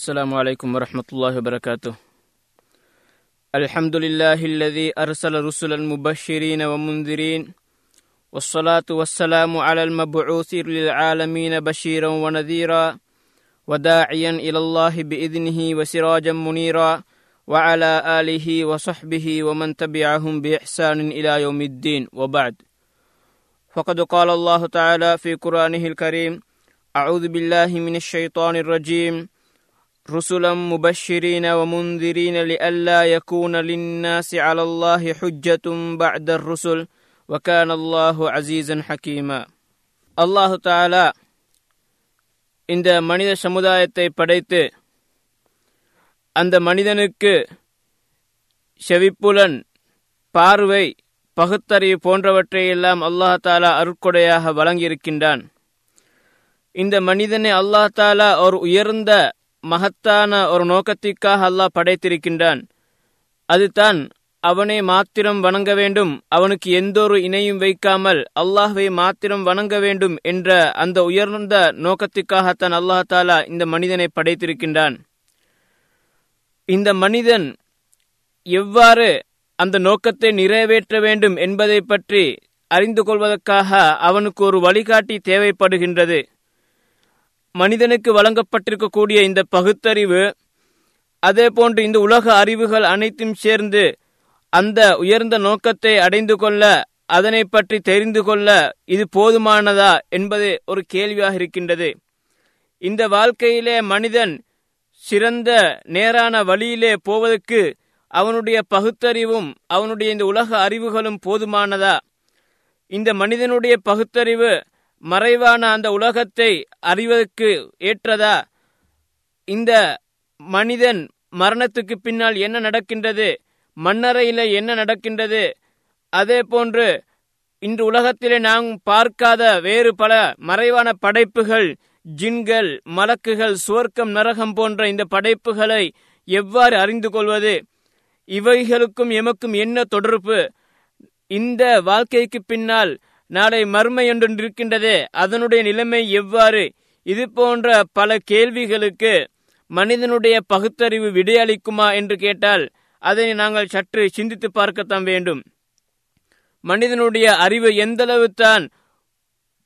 السلام عليكم ورحمة الله وبركاته. الحمد لله الذي أرسل رسلا مبشرين ومنذرين والصلاة والسلام على المبعوث للعالمين بشيرا ونذيرا وداعيا إلى الله بإذنه وسراجا منيرا وعلى آله وصحبه ومن تبعهم بإحسان إلى يوم الدين. وبعد فقد قال الله تعالى في قرآنه الكريم أعوذ بالله من الشيطان الرجيم رسلا مبشرين ومنذرين لئلا يكون للناس على الله حجة بعد الرسل وكان الله عزيزا حكيما الله تعالى இந்த மனித சமுதாயத்தை படைத்து அந்த மனிதனுக்கு செவிப்புலன் பார்வை பகுத்தறிவு போன்றவற்றையெல்லாம் அல்லாஹ் தாலா அருட்கொடையாக வழங்கியிருக்கின்றான் இந்த மனிதனை அல்லாஹ் தாலா ஒரு உயர்ந்த மகத்தான ஒரு நோக்கத்திற்காக அல்லாஹ் படைத்திருக்கின்றான். அதுதான் அவனை மாத்திரம் வணங்க வேண்டும் அவனுக்கு எந்த ஒரு இணையும் வைக்காமல் அல்லாஹ்வை மாத்திரம் வணங்க வேண்டும் என்ற அந்த உயர்ந்த நோக்கத்துக்காகத்தான் அல்லாஹ் தாலா இந்த மனிதனை படைத்திருக்கின்றான். இந்த மனிதன் எவ்வாறு அந்த நோக்கத்தை நிறைவேற்ற வேண்டும் என்பதை பற்றி அறிந்து கொள்வதற்காக அவனுக்கு ஒரு வழிகாட்டி தேவைப்படுகின்றது. மனிதனுக்கு வழங்கப்பட்டிருக்கக்கூடிய இந்த பகுத்தறிவு அதே போன்று இந்த உலக அறிவுகள் அனைத்தும் சேர்ந்து அந்த உயர்ந்த நோக்கத்தை அடைந்து கொள்ள அதனை பற்றி தெரிந்து கொள்ள இது போதுமானதா என்பது ஒரு கேள்வியாக இருக்கின்றது. இந்த வாழ்க்கையிலே மனிதன் சிறந்த நேரான வழியிலே போவதற்கு அவனுடைய பகுத்தறிவும் அவனுடைய இந்த உலக அறிவுகளும் போதுமானதா? இந்த மனிதனுடைய பகுத்தறிவு மறைவான அந்த உலகத்தை அறிவதற்கு ஏற்றதா? இந்த மனிதன் மரணத்துக்கு பின்னால் என்ன நடக்கின்றது? மண்ணறையில என்ன நடக்கின்றது? அதே போன்று இன்று உலகத்திலே நாம் பார்க்காத வேறு பல மறைவான படைப்புகள் ஜின்கள் மலக்குகள் சுவர்க்கம் நரகம் போன்ற இந்த படைப்புகளை எவ்வாறு அறிந்து கொள்வது? இவைகளுக்கும் எமக்கும் என்ன தொடர்பு? இந்த வாழ்க்கைக்கு பின்னால் நாளை மர்மை ஒன்று இருக்கின்றதே அதனுடைய நிலைமை எவ்வாறு? இது போன்ற பல கேள்விகளுக்கு மனிதனுடைய பகுத்தறிவு விடையளிக்குமா என்று கேட்டால் அதை நாங்கள் சற்று சிந்தித்து பார்க்கத்தான் வேண்டும். மனிதனுடைய அறிவு எந்தளவு தான்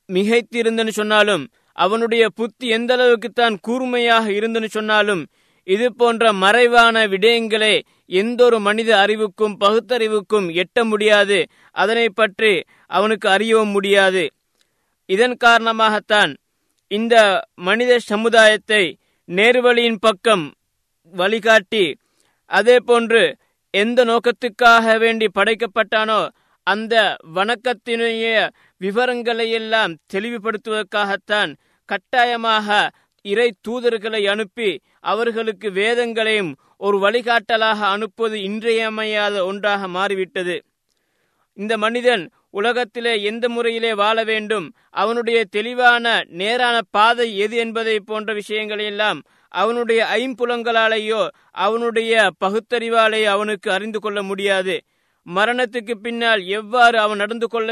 மிகைத்திருந்தன்னு சொன்னாலும் அவனுடைய புத்தி எந்த அளவுக்கு தான் கூர்மையாக இருந்துன்னு சொன்னாலும் இது போன்ற மறைவான விடயங்களை எந்த ஒரு மனித அறிவுக்கும் பகுத்தறிவுக்கும் எட்ட முடியாது. அதனை பற்றி அவனுக்கு அறியவும் முடியாது. இதன் காரணமாகத்தான் இந்த மனித சமுதாயத்தை நேர்வழியின் பக்கம் வழிகாட்டி அதே போன்று எந்த நோக்கத்துக்காக வேண்டி படைக்கப்பட்டானோ அந்த வணக்கத்தினுடைய விவரங்களை எல்லாம் தெளிவுபடுத்துவதற்காகத்தான் கட்டாயமாக இறை தூதர்களை அனுப்பி அவர்களுக்கு வேதங்களையும் ஒரு வழிகாட்டலாக அனுப்புவது இன்றியமையாத ஒன்றாக மாறிவிட்டது. இந்த மனிதன் உலகத்திலே எந்த முறையிலே வாழ வேண்டும் அவனுடைய தெளிவான நேரான பாதை எது என்பதை போன்ற விஷயங்களையெல்லாம் அவனுடைய ஐம்புலங்களாலேயோ அவனுடைய பகுத்தறிவாலேயோ அவனுக்கு அறிந்து கொள்ள முடியாது. மரணத்துக்கு பின்னால் எவ்வாறு அவன் நடந்து கொள்ள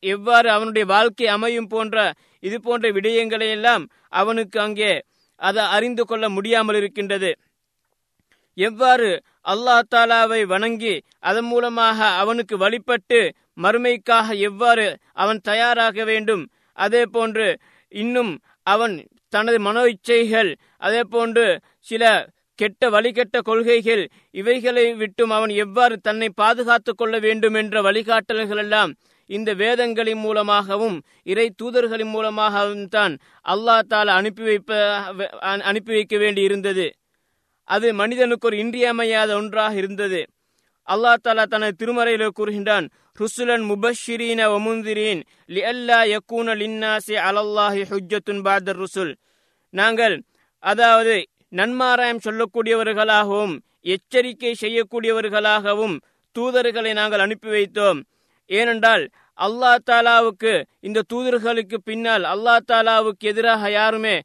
எவ்வாறு அவனுடைய வாழ்க்கை அமையும் போன்ற இது போன்ற விடயங்களையெல்லாம் அவனுக்கு அங்கே அதை அறிந்து கொள்ள முடியாமல் இருக்கின்றது எவ்வாறு அல்லாஹ் தாலாவை வணங்கி அதன் மூலமாக அவனுக்கு வழிபட்டு மறுமைக்காக எவ்வாறு அவன் தயாராக வேண்டும் அதே போன்று இன்னும் அவன் தனது மனோ இச்சைகள் அதே போன்று சில கெட்ட வழிகெட்ட கொள்கைகள் இவைகளை விட்டும் அவன் எவ்வாறு தன்னை பாதுகாத்துக் கொள்ள வேண்டும் என்ற வழிகாட்டல்கள் எல்லாம் இந்த வேதங்களின் மூலமாகவும் இறை தூதர்களின் மூலமாகவும் தான் அல்லா தால அனுப்பி வைப்ப அனுப்பி வைக்க வேண்டி இருந்தது அது மனிதனுக்கு ஒரு இன்றியமையாத ஒன்றாக இருந்தது. அல்லா தாலா தனது திருமறையில் கூறுகின்றான் ருசுலன் முபஷிரீன ஒமுந்திரீன் லிஅல்லா யக்கூன லின்னாசி அலல்லாஹி ஹுஜ்ஜத்துன் பாதர் ருசுல். நாங்கள் அதாவது நன்மாராயம் சொல்லக்கூடியவர்களாகவும் எச்சரிக்கை செய்யக்கூடியவர்களாகவும் தூதர்களை நாங்கள் அனுப்பி வைத்தோம். ஏனென்றால் அல்லா தாலாவுக்கு இந்த தூதர்களுக்கு பின்னால் அல்லா தாலாவுக்கு எதிராக யாருமே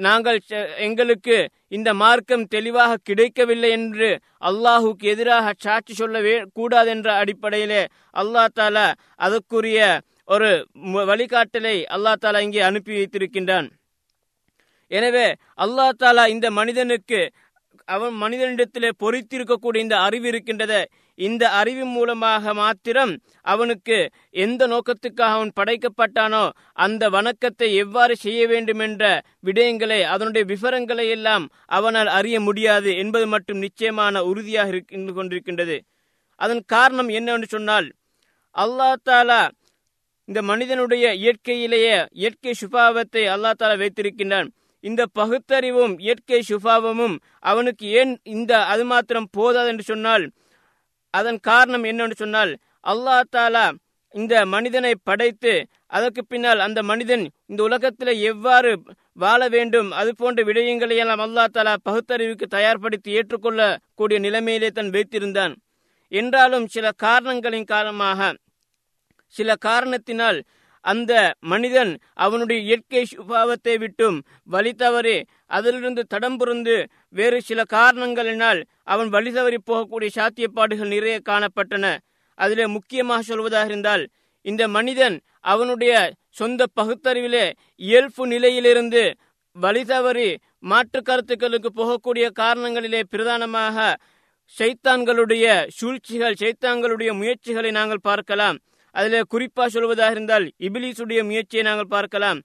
நாங்கள் எங்களுக்கு இந்த மார்க்கம் தெளிவாக கிடைக்கவில்லை என்று அல்லாஹுக்கு எதிராக சாட்சி சொல்ல கூடாது என்ற அடிப்படையிலே அல்லா தாலா அதற்குரிய ஒரு வழிகாட்டலை அல்லா தாலா இங்கே அனுப்பி வைத்திருக்கின்றான். எனவே அல்லாஹ் தாலா இந்த மனிதனுக்கு அவன் மனிதனிடத்திலே பொறித்திருக்கக்கூடிய இந்த அறிவு இருக்கின்றது இந்த அறிவின் மூலமாக மாத்திரம் அவனுக்கு எந்த நோக்கத்துக்காக அவன் படைக்கப்பட்டானோ அந்த வணக்கத்தை எவ்வாறு செய்ய வேண்டும் என்ற விடயங்களை அதனுடைய விவரங்களை எல்லாம் அவனால் அறிய முடியாது என்பது மட்டும் நிச்சயமான உறுதியாக இருந்து கொண்டிருக்கின்றது. அதன் காரணம் என்னவென்று சொன்னால் அல்லா தாலா இந்த மனிதனுடைய இயற்கையிலேயே இயற்கை சுபாவத்தை அல்லா தாலா வைத்திருக்கின்றான். இந்த பகுத்தறிவும் இயற்கை சுபாவமும் அவனுக்கு ஏன் இந்த அது மாத்திரம் போதாது என்று சொன்னால் அதன் காரணம் என்னன்னு சொன்னால் அல்லா தாலா இந்த மனிதனை படைத்து அதற்கு பின்னால் அந்த மனிதன் இந்த உலகத்தில் எவ்வாறு வாழ வேண்டும் அது போன்ற விடயங்களை எல்லாம் அல்லா தாலா பகுத்தறிவுக்கு தயார்படுத்தி ஏற்றுக்கொள்ளக்கூடிய நிலைமையிலே தன் வைத்திருந்தான். என்றாலும் சில காரணங்களின் காரணமாக சில காரணத்தினால் அந்த மனிதன் அவனுடைய இயற்கை சுபாவத்தை விட்டும் வழி தவறி அதிலிருந்து தடம் புரிந்து வேறு சில காரணங்களினால் அவன் வழி தவறி போகக்கூடிய சாத்தியப்பாடுகள் நிறைய காணப்பட்டன. அதிலே முக்கியமாக சொல்வதாக இருந்தால் இந்த மனிதன் அவனுடைய சொந்த பகுத்தறிவிலே இயல்பு நிலையிலிருந்து வழி தவறி மாற்று கருத்துக்களுக்கு போகக்கூடிய காரணங்களிலே பிரதானமாக சைத்தான்களுடைய சூழ்ச்சிகள் சைத்தான்களுடைய முயற்சிகளை நாங்கள் பார்க்கலாம். அதில் குறிப்பா சொல்வதாக இருந்தால் இபிலிஸுடைய முயற்சியை நாங்கள் பார்க்கலாம்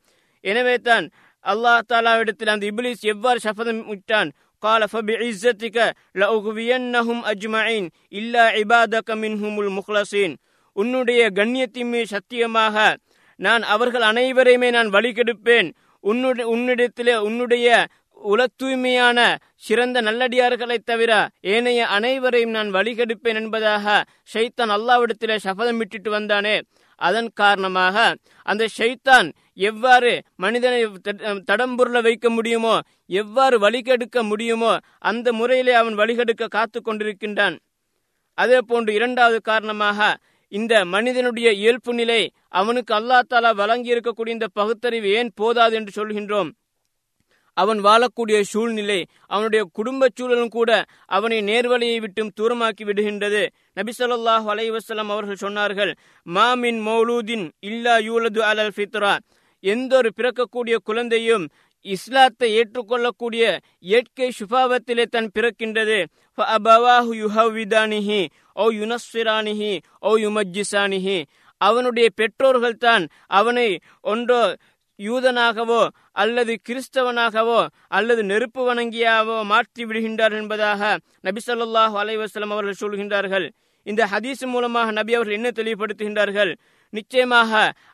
எனவே தான் அல்லாஹ் தாலாவிடத்தில் அந்த இபிலிஸ் எவ்வாறு சபதம் விட்டான் قال فبعزتك لأغوينهم أجمعين إلا عبادك منهم المخلصين உன்னுடைய கண்ணியத்தின் மீது சத்தியமாக நான் அவர்கள் அனைவரையுமே நான் வழிகெடுப்பேன் உன்னுடைய உன்னிடத்திலே உன்னுடைய உல தூய்மையான சிறந்த நல்லடியார்களைத் தவிர ஏனைய அனைவரையும் நான் வழிகெடுப்பேன் என்பதாக ஷைத்தான் அல்லாவிடத்திலே சபதம் விட்டுட்டு வந்தானே. அதன் காரணமாக அந்த ஷைத்தான் எவ்வாறு மனிதனை தடம்புருள வைக்க முடியுமோ எவ்வாறு வழிகெடுக்க முடியுமோ அந்த முறையிலே அவன் வழிகெடுக்க காத்து கொண்டிருக்கின்றான். அதே போன்று இரண்டாவது காரணமாக இந்த மனிதனுடைய இயல்பு நிலை அவனுக்கு அல்லா தாலா வழங்கி இருக்கக்கூடிய இந்த பகுத்தறிவு ஏன் போதாது என்று சொல்கின்றோம். அவன் வாழக்கூடிய சூழ்நிலை அவனுடைய குடும்ப சூழலும் கூட அவனை நேர்வழியை விட்டும் தூரமாக்கி விடுகின்றது. நபி சொல்லாஹ் அலைவசலம் அவர்கள் சொன்னார்கள் மாமின் மௌலூதின் இல்லா யூலது அலல் ஃபித்ரா. எந்த ஒரு பிறக்கக்கூடிய குழந்தையும் இஸ்லாத்தை ஏற்றுக்கொள்ளக்கூடிய இயற்கை சுபாவத்திலே தன் பிறக்கின்றது. அபவாஹு யுஹவிதானிஹி ஓ யுனஸ்விரானிஹி ஓ யுமஜிசானிஹி அவனுடைய பெற்றோர்கள் தான் அவனை ஒன்றோ யூதனாகவோ அல்லது கிறிஸ்தவனாகவோ அல்லது நெருப்பு வணங்கியாவோ மாற்றி விடுகின்றார் என்பதாக நபி சொல்லாஹு அலைவாஸ்லம் அவர்கள் சொல்கின்றார்கள். இந்த ஹதீஸ் மூலமாக நபி அவர்கள் என்ன தெளிவுபடுத்துகின்றார்கள்? நிச்சயமாக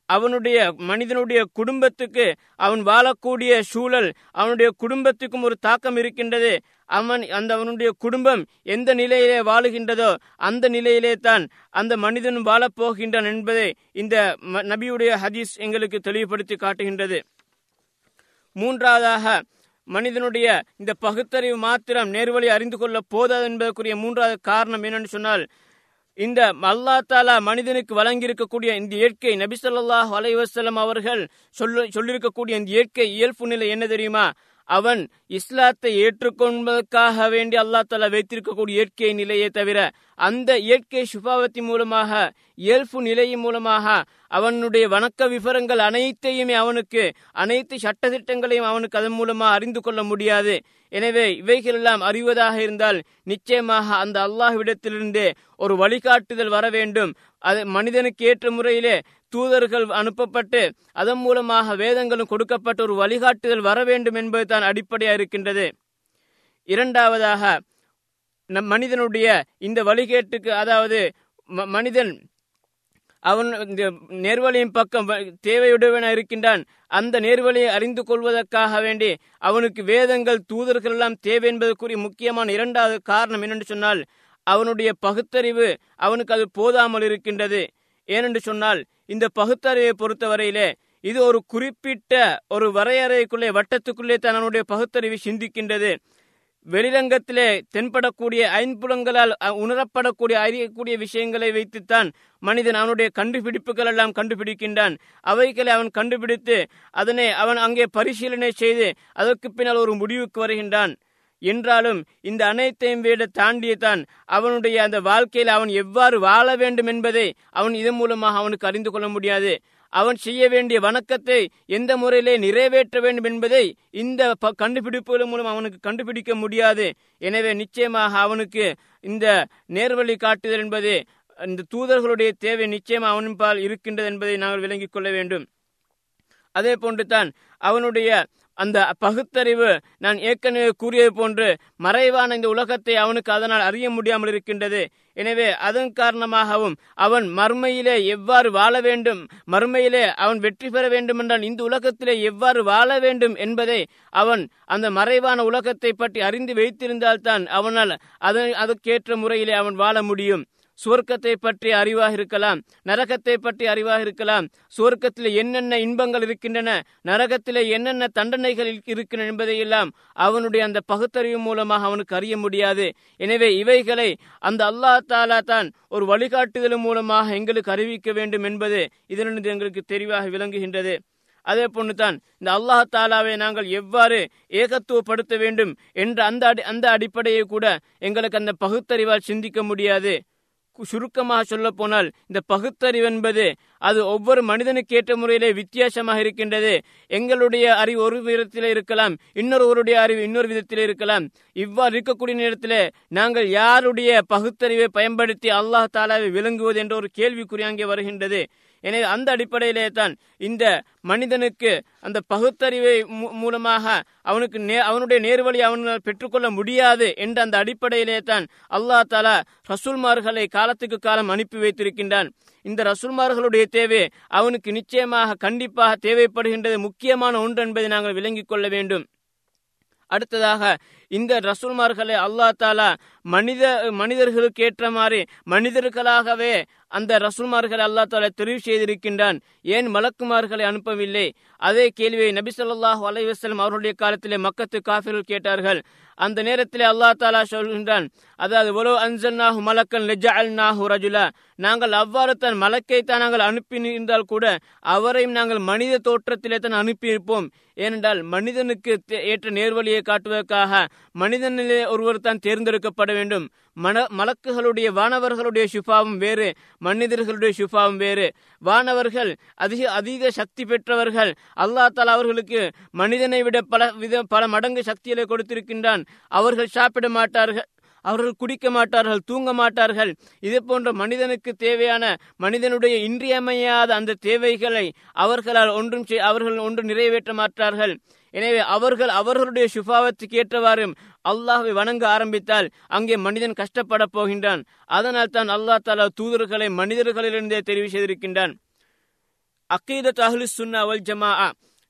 அவனுடைய மனிதனுடைய குடும்பத்துக்கு அவன் வாழக்கூடிய சூழல் அவனுடைய குடும்பத்துக்கும் ஒரு தாக்கம் இருக்கின்றது. அவன் அந்த அவனுடைய குடும்பம் எந்த நிலையிலே வாழுகின்றதோ அந்த நிலையிலே தான் அந்த மனிதன் வாழப்போகின்றான் என்பதை இந்த நபியுடைய ஹதீஸ் எங்களுக்கு தெளிவுபடுத்தி காட்டுகின்றது. மூன்றாவதாக மனிதனுடைய இந்த பகுத்தறிவு மாத்திரம் நேர்வழி அறிந்து கொள்ள போதாது என்பதற்குரிய மூன்றாவது காரணம் என்னன்னு சொன்னால் இந்த அல்லா தாலா மனிதனுக்கு வழங்கியிருக்கக்கூடிய இந்த இயற்கை நபி சொல்லாஹ் அலைவசலம் அவர்கள் சொல்ல சொல்லியிருக்கக்கூடிய இந்த இயற்கை இயல்பு நிலை என்ன தெரியுமா? அவன் இஸ்லாத்தை ஏற்றுக்கொள்வதற்காக வேண்டி அல்லா தாலா வைத்திருக்கக்கூடிய இயற்கை நிலையை தவிர அந்த இயற்கை சுபாவத்தின் மூலமாக இயல்பு நிலையின் மூலமாக அவனுடைய வணக்க விவரங்கள் அனைத்தையுமே அவனுக்கு அனைத்து சட்டத்திட்டங்களையும் அவனுக்கு அதன் மூலமாக அறிந்து கொள்ள முடியாது. எனவே இவைகள் எல்லாம் அறிவதாக இருந்தால் நிச்சயமாக அந்த அல்லாஹ்விடத்திலிருந்து ஒரு வழிகாட்டுதல் வர வேண்டும். அது மனிதனுக்கு ஏற்ற முறையிலே தூதர்கள் அனுப்பப்பட்டு அதன் மூலமாக வேதங்களும் கொடுக்கப்பட்ட ஒரு வழிகாட்டுதல் வர வேண்டும் என்பது தான் அடிப்படையாக இருக்கின்றது. இரண்டாவதாக நம் மனிதனுடைய இந்த வழிகேட்டுக்கு அதாவது மனிதன் அவன் இந்த நேர்வழியின் பக்கம் தேவையுடையவன இருக்கின்றான். அந்த நேர்வழியை அறிந்து கொள்வதற்காக வேண்டி அவனுக்கு வேதங்கள் தூதர்கள் எல்லாம் தேவை என்பதற்குரிய முக்கியமான இரண்டாவது காரணம் என்னென்று சொன்னால் அவனுடைய பகுத்தறிவு அவனுக்கு அது போதாமல் இருக்கின்றது. ஏனென்று சொன்னால் இந்த பகுத்தறிவை பொறுத்தவரையிலே இது ஒரு குறிப்பிட்ட ஒரு வரையறைக்குள்ளே வட்டத்துக்குள்ளே தன்னுடைய அவனுடைய பகுத்தறிவு சிந்திக்கின்றது. வெளிரங்கத்திலே தென்படக்கூடிய ஐன்புலங்களால் உணரப்படக்கூடிய அறியக்கூடிய விஷயங்களை வைத்துத்தான் மனிதன் அவனுடைய கண்டுபிடிப்புகள் எல்லாம் கண்டுபிடிக்கின்றான். அவைகளை அவன் கண்டுபிடித்து அதனை அவன் அங்கே பரிசீலனை செய்து அதற்கு பின்னால் ஒரு முடிவுக்கு வருகின்றான். என்றாலும் இந்த அனைத்தையும் விட தாண்டியத்தான் அவனுடைய அந்த வாழ்க்கையில் அவன் எவ்வாறு வாழ வேண்டும் என்பதை அவன் இதன் மூலமாக அவனுக்கு அறிந்து கொள்ள முடியாது. அவன் செய்ய வேண்டிய வணக்கத்தை எந்த முறையிலே நிறைவேற்ற வேண்டும் என்பதை இந்த கண்டுபிடிப்புகள் மூலம் அவனுக்கு கண்டுபிடிக்க முடியாது. எனவே நிச்சயமாக அவனுக்கு இந்த நேர்வழி காட்டுதல் என்பது இந்த தூதர்களுடைய தேவை நிச்சயமாக அவனின்பால் இருக்கின்றது என்பதை நாங்கள் விளங்கிக் கொள்ள வேண்டும். அதே போன்று தான் அவனுடைய அந்த பகுத்தறிவு நான் ஏற்கனவே கூறியது போன்று மறைவான இந்த உலகத்தை அவனுக்கு அதனால் அறிய முடியாமல் இருக்கின்றது. எனவே அதன் காரணமாகவும் அவன் மறுமையிலே எவ்வாறு வாழ வேண்டும் மறுமையிலே அவன் வெற்றி பெற வேண்டும் என்றால் இந்த உலகத்திலே எவ்வாறு வாழ வேண்டும் என்பதை அவன் அந்த மறைவான உலகத்தை பற்றி அறிந்து வைத்திருந்தால்தான் அவனால் அதன் அதற்கேற்ற முறையிலே அவன் வாழ முடியும். சுவர்க்கத்தை பற்றி அறிவாக இருக்கலாம் நரகத்தை பற்றி அறிவாக இருக்கலாம் சுவர்க்கத்தில் என்னென்ன இன்பங்கள் இருக்கின்றன நரகத்தில் என்னென்ன தண்டனைகள் இருக்கின்றன என்பதையெல்லாம் அவனுடைய அந்த பகுத்தறிவு மூலமாக அவனுக்கு அறிய முடியாது. எனவே இவைகளை அந்த அல்லா தாலா தான் ஒரு வழிகாட்டுதல் மூலமாக எங்களுக்கு அறிவிக்க வேண்டும் என்பது இதனிருந்து எங்களுக்கு தெளிவாக விளங்குகின்றது. அதே போன்றுதான் இந்த அல்லாஹ் தாலாவை நாங்கள் எவ்வாறு ஏகத்துவப்படுத்த வேண்டும் என்ற அந்த அந்த அடிப்படையை கூட எங்களுக்கு அந்த பகுத்தறிவால் சிந்திக்க முடியாது. சுருக்கமாக சொல்ல போனால் இந்த பகுத்தறிவு என்பது அது ஒவ்வொரு மனிதனுக்கு ஏற்ற முறையிலே வித்தியாசமாக இருக்கின்றது. எங்களுடைய அறிவு ஒரு விதத்தில் இருக்கலாம் இன்னொருவருடைய அறிவு இன்னொரு விதத்தில் இருக்கலாம். இவ்வாறு இருக்கக்கூடிய நேரத்தில் நாங்கள் யாருடைய பகுத்தறிவை பயன்படுத்தி அல்லாஹ் தாலாவை விளங்குவது என்ற ஒரு கேள்விக்குறி அங்கே வருகின்றது. எனவே அந்த அடிப்படையிலே தான் இந்த மனிதனுக்கு அந்த பகுத்தறிவை மூலமாக அவனுக்கு அவனுடைய நேர்வழி அவனால் பெற்றுக்கொள்ள முடியாது என்ற அந்த அடிப்படையிலே தான் அல்லா தாலா ரசூல்மார்களை காலத்துக்கு காலம் அனுப்பி வைத்திருக்கின்றான். இந்த ரசூல்மார்களுடைய தேவை அவனுக்கு நிச்சயமாக கண்டிப்பாக தேவைப்படுகின்றது முக்கியமான ஒன்று என்பதை நாங்கள் விளங்கிக் கொள்ள வேண்டும். அடுத்ததாக இந்த ரசூல்மார்களை அல்லா தாலா மனித மனிதர்களுக்கு ஏற்ற மாதிரி மனிதர்களாகவே அந்த ரசூல்மார்களை அல்லா தாலா தெரிவு செய்திருக்கின்றான். ஏன் மலக்குமார்களை அனுப்பவில்லை? அதே கேள்வியை நபி சொல்லாஹு அலைவசலம் அவருடைய காலத்திலே மக்கத்து காஃபிர்கள் கேட்டார்கள். அந்த நேரத்திலே அல்லா தாலா சொல்கின்றான் அதாவது ஒலோ அன்சல்நாஹு மலக்கன் லெஜால் நாஹு ரஜுலா. நாங்கள் அவ்வாறு தான் மலக்கை தான் நாங்கள் அனுப்பியிருந்தால் கூட அவரையும் நாங்கள் மனித தோற்றத்திலே தான் அனுப்பியிருப்போம். ஏனென்றால் மனிதனுக்கு ஏற்ற நேர்வழியை காட்டுவதற்காக மனிதனிலே ஒருவர் தான் தேர்ந்தெடுக்கப்பட வேண்டும். மன மலக்குகளுடைய வானவர்களுடைய சுபாவம் வேறு மனிதர்களுடைய சுபாவம் வேறு. வானவர்கள் அதிக அதிக சக்தி பெற்றவர்கள். அல்லா தாலா அவர்களுக்கு மனிதனை விட பல வித பல மடங்கு சக்திகளை கொடுத்திருக்கின்றான். அவர்கள் சாப்பிட மாட்டார்கள் அவர்கள் குடிக்க மாட்டார்கள் தூங்க மாட்டார்கள். இது போன்ற மனிதனுக்கு தேவையான மனிதனுடைய இன்றியமையாத அந்த தேவைகளை அவர்களால் ஒன்றும் அவர்கள் ஒன்று நிறைவேற்ற மாட்டார்கள். எனவே அவர்கள் அவர்களுடைய சுபாவத்துக்கு ஏற்றவாறு அல்லாஹை வணங்க ஆரம்பித்தால் அங்கே மனிதன் கஷ்டப்பட போகின்றான். அதனால் தான் அல்லா தாலா தூதர்களை மனிதர்களிலிருந்தே தெரிவு செய்திருக்கின்றான். அக்கீதத் அஹ்லு சுன்னா வல் ஜமா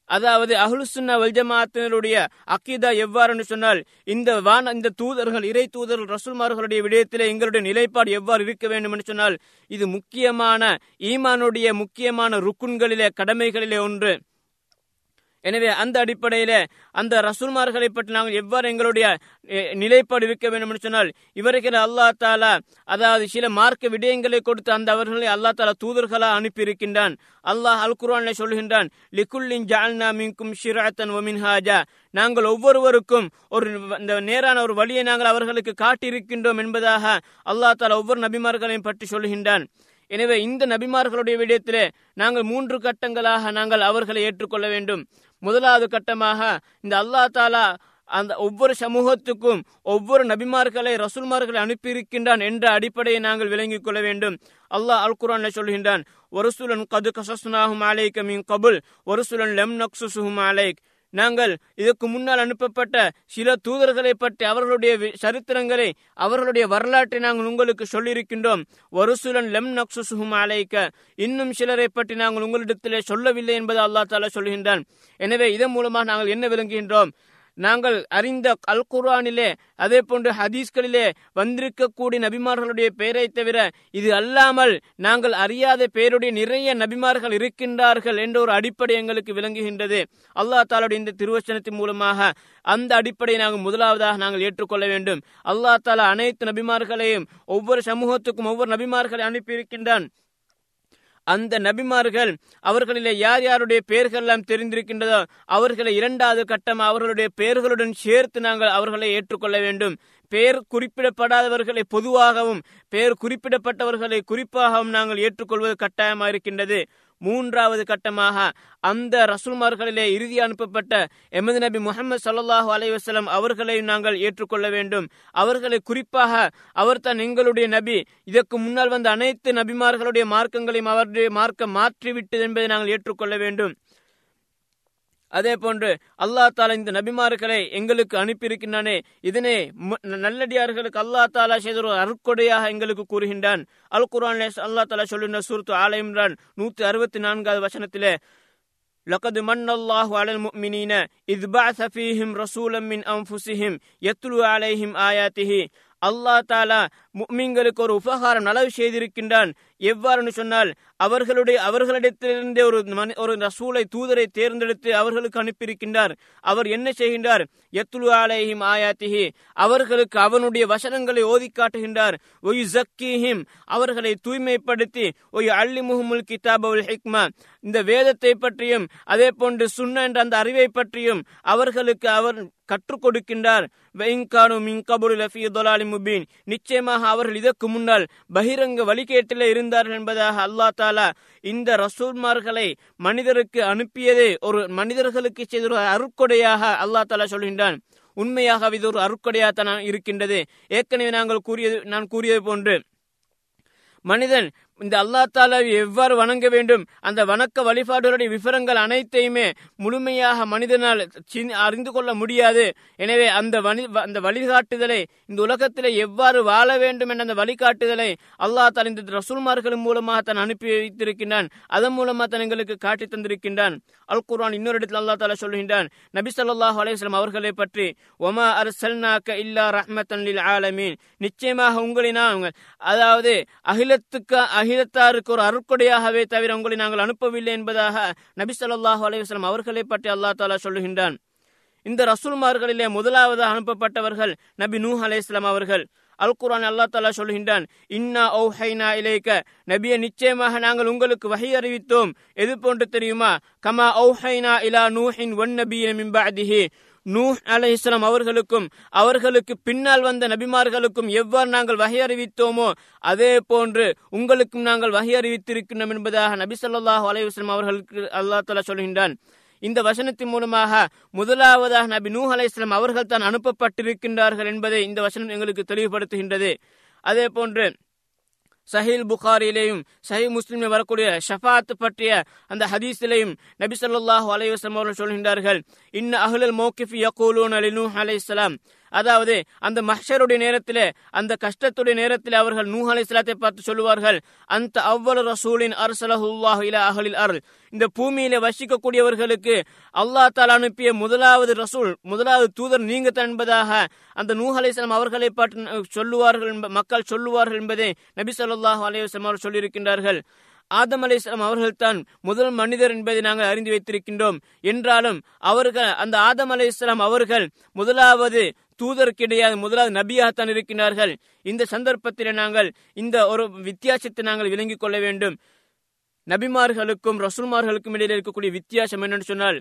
அதாவது அஹ்லுசுன்னா வல்ஜமாத்தினருடைய அக்கீதா எவ்வாறுன்னு சொன்னால் இந்த வான இந்த தூதர்கள் இறை தூதர்கள் ரசூல்மார்களுடைய விடயத்திலே எங்களுடைய நிலைப்பாடு எவ்வாறு இருக்க வேண்டும் என்று சொன்னால் இது முக்கியமான ஈமானுடைய முக்கியமான ருக்குன்களிலே கடமைகளிலே ஒன்று. எனவே அந்த அடிப்படையில அந்த ரசூல்மார்களை பற்றி நாங்கள் எவ்வாறு எங்களுடைய நிலைப்பாடு இருக்க வேண்டும் என்று சொன்னால் இவர்கள் அல்லா தாலா அதாவது சில மார்க்க விடயங்களை கொடுத்து அந்த அவர்களை அல்லா தாலா தூதர்களா அனுப்பி இருக்கின்றான் அல்லாஹ் அல் குர்ஆனில் சொல்கின்றான் லிகுல்லின் ஜால்னா மின்கும் ஷிராத்தன் ஒமின்ஹாஜா நாங்கள் ஒவ்வொருவருக்கும் ஒரு இந்த நேரான ஒரு வழியை நாங்கள் அவர்களுக்கு காட்டியிருக்கின்றோம் என்பதாக அல்லா தாலா ஒவ்வொரு நபிமார்களையும் பற்றி சொல்கின்றான் எனவே இந்த நபிமார்களுடைய விடயத்திலே நாங்கள் மூன்று கட்டங்களாக நாங்கள் அவர்களை ஏற்றுக்கொள்ள வேண்டும். முதலாவது கட்டமாக இந்த அல்லா தாலா அந்த ஒவ்வொரு சமூகத்துக்கும் ஒவ்வொரு நபிமார்களை ரசூல்மார்களை அனுப்பியிருக்கின்றான் என்ற அடிப்படையை நாங்கள் விளங்கிக் கொள்ள வேண்டும். அல்லாஹ் அல் குரான் சொல்கின்றான் ஒருசுலன் கது கசஸ்னாகும் அலைக் மீன் கபுல் ஒருசுலன் லெம் நக்சுசுகும் அலைக். நாங்கள் இதற்கு முன்னால் அனுப்பப்பட்ட சில தூதர்களை பற்றி அவர்களுடைய சரித்திரங்களை அவர்களுடைய வரலாற்றை நாங்கள் உங்களுக்கு சொல்லியிருக்கின்றோம். வருசுலன் லெம் நக்சுசுகும் அலைக்க இன்னும் சிலரை பற்றி நாங்கள் உங்களிடத்திலே சொல்லவில்லை என்பதை அல்லா தாலா சொல்கின்றான் எனவே இதன் மூலமாக நாங்கள் என்ன விளங்குகின்றோம்? நாங்கள் அறிந்த அல் குர்ஆனிலே அதே போன்று ஹதீஸ்களிலே வந்திருக்கக்கூடிய நபிமார்களுடைய பெயரை தவிர இது அல்லாமல் நாங்கள் அறியாத பெயருடைய நிறைய நபிமார்கள் இருக்கின்றார்கள் என்ற ஒரு அடிப்படை எங்களுக்கு விளங்குகின்றது. அல்லா தாலாவுடைய இந்த திருவச்சனத்தின் மூலமாக அந்த அடிப்படையை நாங்கள் முதலாவதாக நாங்கள் ஏற்றுக்கொள்ள வேண்டும். அல்லா தாலா அனைத்து நபிமார்களையும் ஒவ்வொரு சமூகத்துக்கும் ஒவ்வொரு நபிமார்களை அனுப்பியிருக்கின்றான். அந்த நபிமார்கள் அவர்களிலே யார் யாருடைய பெயர்கள் எல்லாம் தெரிந்திருக்கின்றதோ அவர்களை இரண்டாவது கட்டம் அவர்களுடைய பெயர்களுடன் சேர்த்து நாங்கள் அவர்களை ஏற்றுக்கொள்ள வேண்டும். பெயர் குறிப்பிடப்படாதவர்களை பொதுவாகவும் பெயர் குறிப்பிடப்பட்டவர்களை குறிப்பாகவும் நாங்கள் ஏற்றுக்கொள்வது கட்டாயமாக இருக்கின்றது மூன்றாவது கட்டமாக அந்த ரசூல்மார்களிலே இறுதி அனுப்பப்பட்ட எமது நபி முகமது சல்லாஹூ அலைவசலம் அவர்களை நாங்கள் ஏற்றுக்கொள்ள வேண்டும். அவர்களை குறிப்பாக அவர் தான் எங்களுடைய நபி. இதற்கு முன்னால் வந்த அனைத்து நபிமார்களுடைய மார்க்கங்களையும் அவருடைய மார்க்கம் மாற்றிவிட்டது என்பதை நாங்கள் ஏற்றுக்கொள்ள வேண்டும். அதே போன்று அல்லா தாலா இந்த நபிமார்களை எங்களுக்கு அனுப்பியிருக்கின்றானே இதனை நல்லடியார்களுக்கு அல்லா தாலா செய்த ஒரு அருக்கொடையாக எங்களுக்கு கூறுகின்றான் அல் குரான் அல்லா தாலா சொல்லுகின்ற சூரத்து ஆல இம்ரான் நூத்தி அறுபத்தி நான்காவது வசனத்திலே لقد من الله على المؤمنين إذ بعث فيهم رسولا من أنفسهم يتلو عليهم آياته அல்லா தாலா முக்மீன்களுக்கு ஒரு உபகாரம் நலவு செய்திருக்கின்றான். எவ்வாறுன்னு சொன்னால் அவர்களுடைய அவர்களிடத்திலிருந்தே ஒரு ஒரு ரசூலை தூதரை தேர்ந்தெடுத்து அவர்களுக்கு அனுப்பியிருக்கின்றார். அவர் என்ன செய்கின்றார்? எத்துலு ஆலேஹிம் ஆயாத்திஹி. அவர்களுக்கு அவனுடைய வசனங்களை ஓதி காட்டுகின்றார். ஒய் ஜக்கீஹிம் அவர்களை தூய்மைப்படுத்தி ஒய் அள்ளி முகமுல் கிதாபுல் ஹிக்மா. இந்த வேதத்தை பற்றியும் அதே போன்று சுண்ண என்ற அந்த அறிவை பற்றியும் அவர்களுக்கு அவர் கற்றுக் கொடுக்கின்றார். முபீன். நிச்சயமாக அவர்கள் இதற்கு முன்னால் பகிரங்க வழிகேட்டில் இருந்தார்கள் என்பதாக அல்லா தாலா இந்த ரசூல்மார்களை மனிதருக்கு அனுப்பியதே ஒரு மனிதர்களுக்கு செய்த ஒரு அருக்கொடையாக அல்லா தாலா சொல்கின்றான். உண்மையாக இது ஒரு அருக்கொடையாகத்தான் இருக்கின்றது. ஏற்கனவே நாங்கள் கூறியது நான் கூறியது போன்று மனிதன் இந்த அல்லா தாலாவை எவ்வாறு வணங்க வேண்டும்? அந்த வணக்க வழிபாடுகளுடைய விவரங்கள் அனைத்தையுமே முழுமையாக மனிதனால் அறிந்து கொள்ள முடியாது. எனவே அந்த அந்த வழிகாட்டுதலை இந்த உலகத்தில் எவ்வாறு வாழ வேண்டும் என்ற அந்த வழிகாட்டுதலை அல்லா தாலா இந்த ரசூல்மார்கள் மூலமாக தான் அனுப்பி வைத்திருக்கின்றான். அதன் மூலமாக தான் எங்களுக்கு காட்டி தந்திருக்கின்றான். அல் குர்ஆன் இன்னொரு இடத்தில் அல்லா தாலா சொல்கின்றான் நபி சொல்லாஹ் அலையம் அவர்களை பற்றி ஒமா அரசல்னாக்க இல்லா ரஹ்மத்தன் லில் ஆலமீன். நிச்சயமாக உங்களை நான் அதாவது அகிலத்துக்கு அகிலத்தாருக்கு ஒரு அருட்கொடையாகவே தவிர உங்களை நாங்கள் அனுப்பவில்லை என்பதாக நபி சொல்லாஹு அலைவாஸ்லாம் அவர்களை பற்றி அல்லா தாலா சொல்லுகின்றான். இந்த ரசூல்மார்களிலே முதலாவதாக அனுப்பப்பட்டவர்கள் நபி நூ அலையாம் அவர்கள். அல் குரான் அல்லா தாலா சொல்கின்றான் இன்னா ஓ ஹைனா இலேக்க. நபிய நிச்சயமாக நாங்கள் உங்களுக்கு வகை அறிவித்தோம். எது போன்று தெரியுமா? கமா ஓ ஹைனா இலா நூஹின் ஒன் நபியின் மிம்பாதிஹி நூஹ் அலை இஸ்லாம் அவர்களுக்கும் அவர்களுக்கு பின்னால் வந்த நபிமார்களுக்கும் எவ்வாறு நாங்கள் வகை அறிவித்தோமோ அதே போன்று உங்களுக்கும் நாங்கள் வகை அறிவித்திருக்கின்றோம் என்பதாக நபி சொல்லாஹு அலைவாஸ்லாம் அவர்களுக்கு அல்லா தலா சொல்கின்றான். இந்த வசனத்தின் மூலமாக முதலாவதாக நபி நூ அலை இஸ்லாம் அவர்கள் தான் அனுப்பப்பட்டிருக்கின்றார்கள் என்பதை இந்த வசனம் எங்களுக்கு தெளிவுபடுத்துகின்றது. அதே போன்று சஹீல் புகாரிலேயும் சஹி முஸ்லிமில் வரக்கூடிய ஷஃபாத் பற்றிய அந்த ஹதீஸிலையும் நபி சொல்லாஹு அலைவாஸ்லாம் அவர்கள் சொல்கின்றார்கள் இன்ன அஹ்லல் மோக்கிஃபி யகூலூன் அலி நூஹ் அலை இஸ்லாம் அதாவது அந்த மஹ்ஷருடைய நேரத்தில் அந்த கஷ்டத்துடைய நேரத்தில் அவர்கள் நூஹ் அலை இஸ்லாத்தை பார்த்து சொல்லுவார்கள் அந்த அவ்வளவு ரசூலின் அரசலஹுல்லாஹ் இல அகலில் அருள் இந்த பூமியில வசிக்கக்கூடியவர்களுக்கு அல்லா தாலா அனுப்பிய முதலாவது ரசூல் முதலாவது தூதர் நீங்க என்பதாக அந்த நூஹ் இஸ்லாம் அவர்களை பார்த்து சொல்லுவார்கள் மக்கள் சொல்லுவார்கள் என்பதை நபி சொல்லாஹு அலையம் அவர்கள் சொல்லியிருக்கின்றார்கள். ஆதம் அலி இஸ்லாம் அவர்கள் தான் முதல் மனிதர் என்பதை நாங்கள் அறிந்து வைத்திருக்கின்றோம். என்றாலும் அவர்கள் அந்த ஆதம் அலி இஸ்லாம் அவர்கள் முதலாவது தூதர் கிடையாது முதலாவது நபியாகத்தான் இருக்கிறார்கள் இந்த சந்தர்ப்பத்தில் நாங்கள் இந்த ஒரு வித்தியாசத்தை நாங்கள் விளங்கிக் கொள்ள வேண்டும். நபிமார்களுக்கும் ரசூல்மார்களுக்கும் இடையில் இருக்கக்கூடிய வித்தியாசம் என்னன்னு சொன்னால்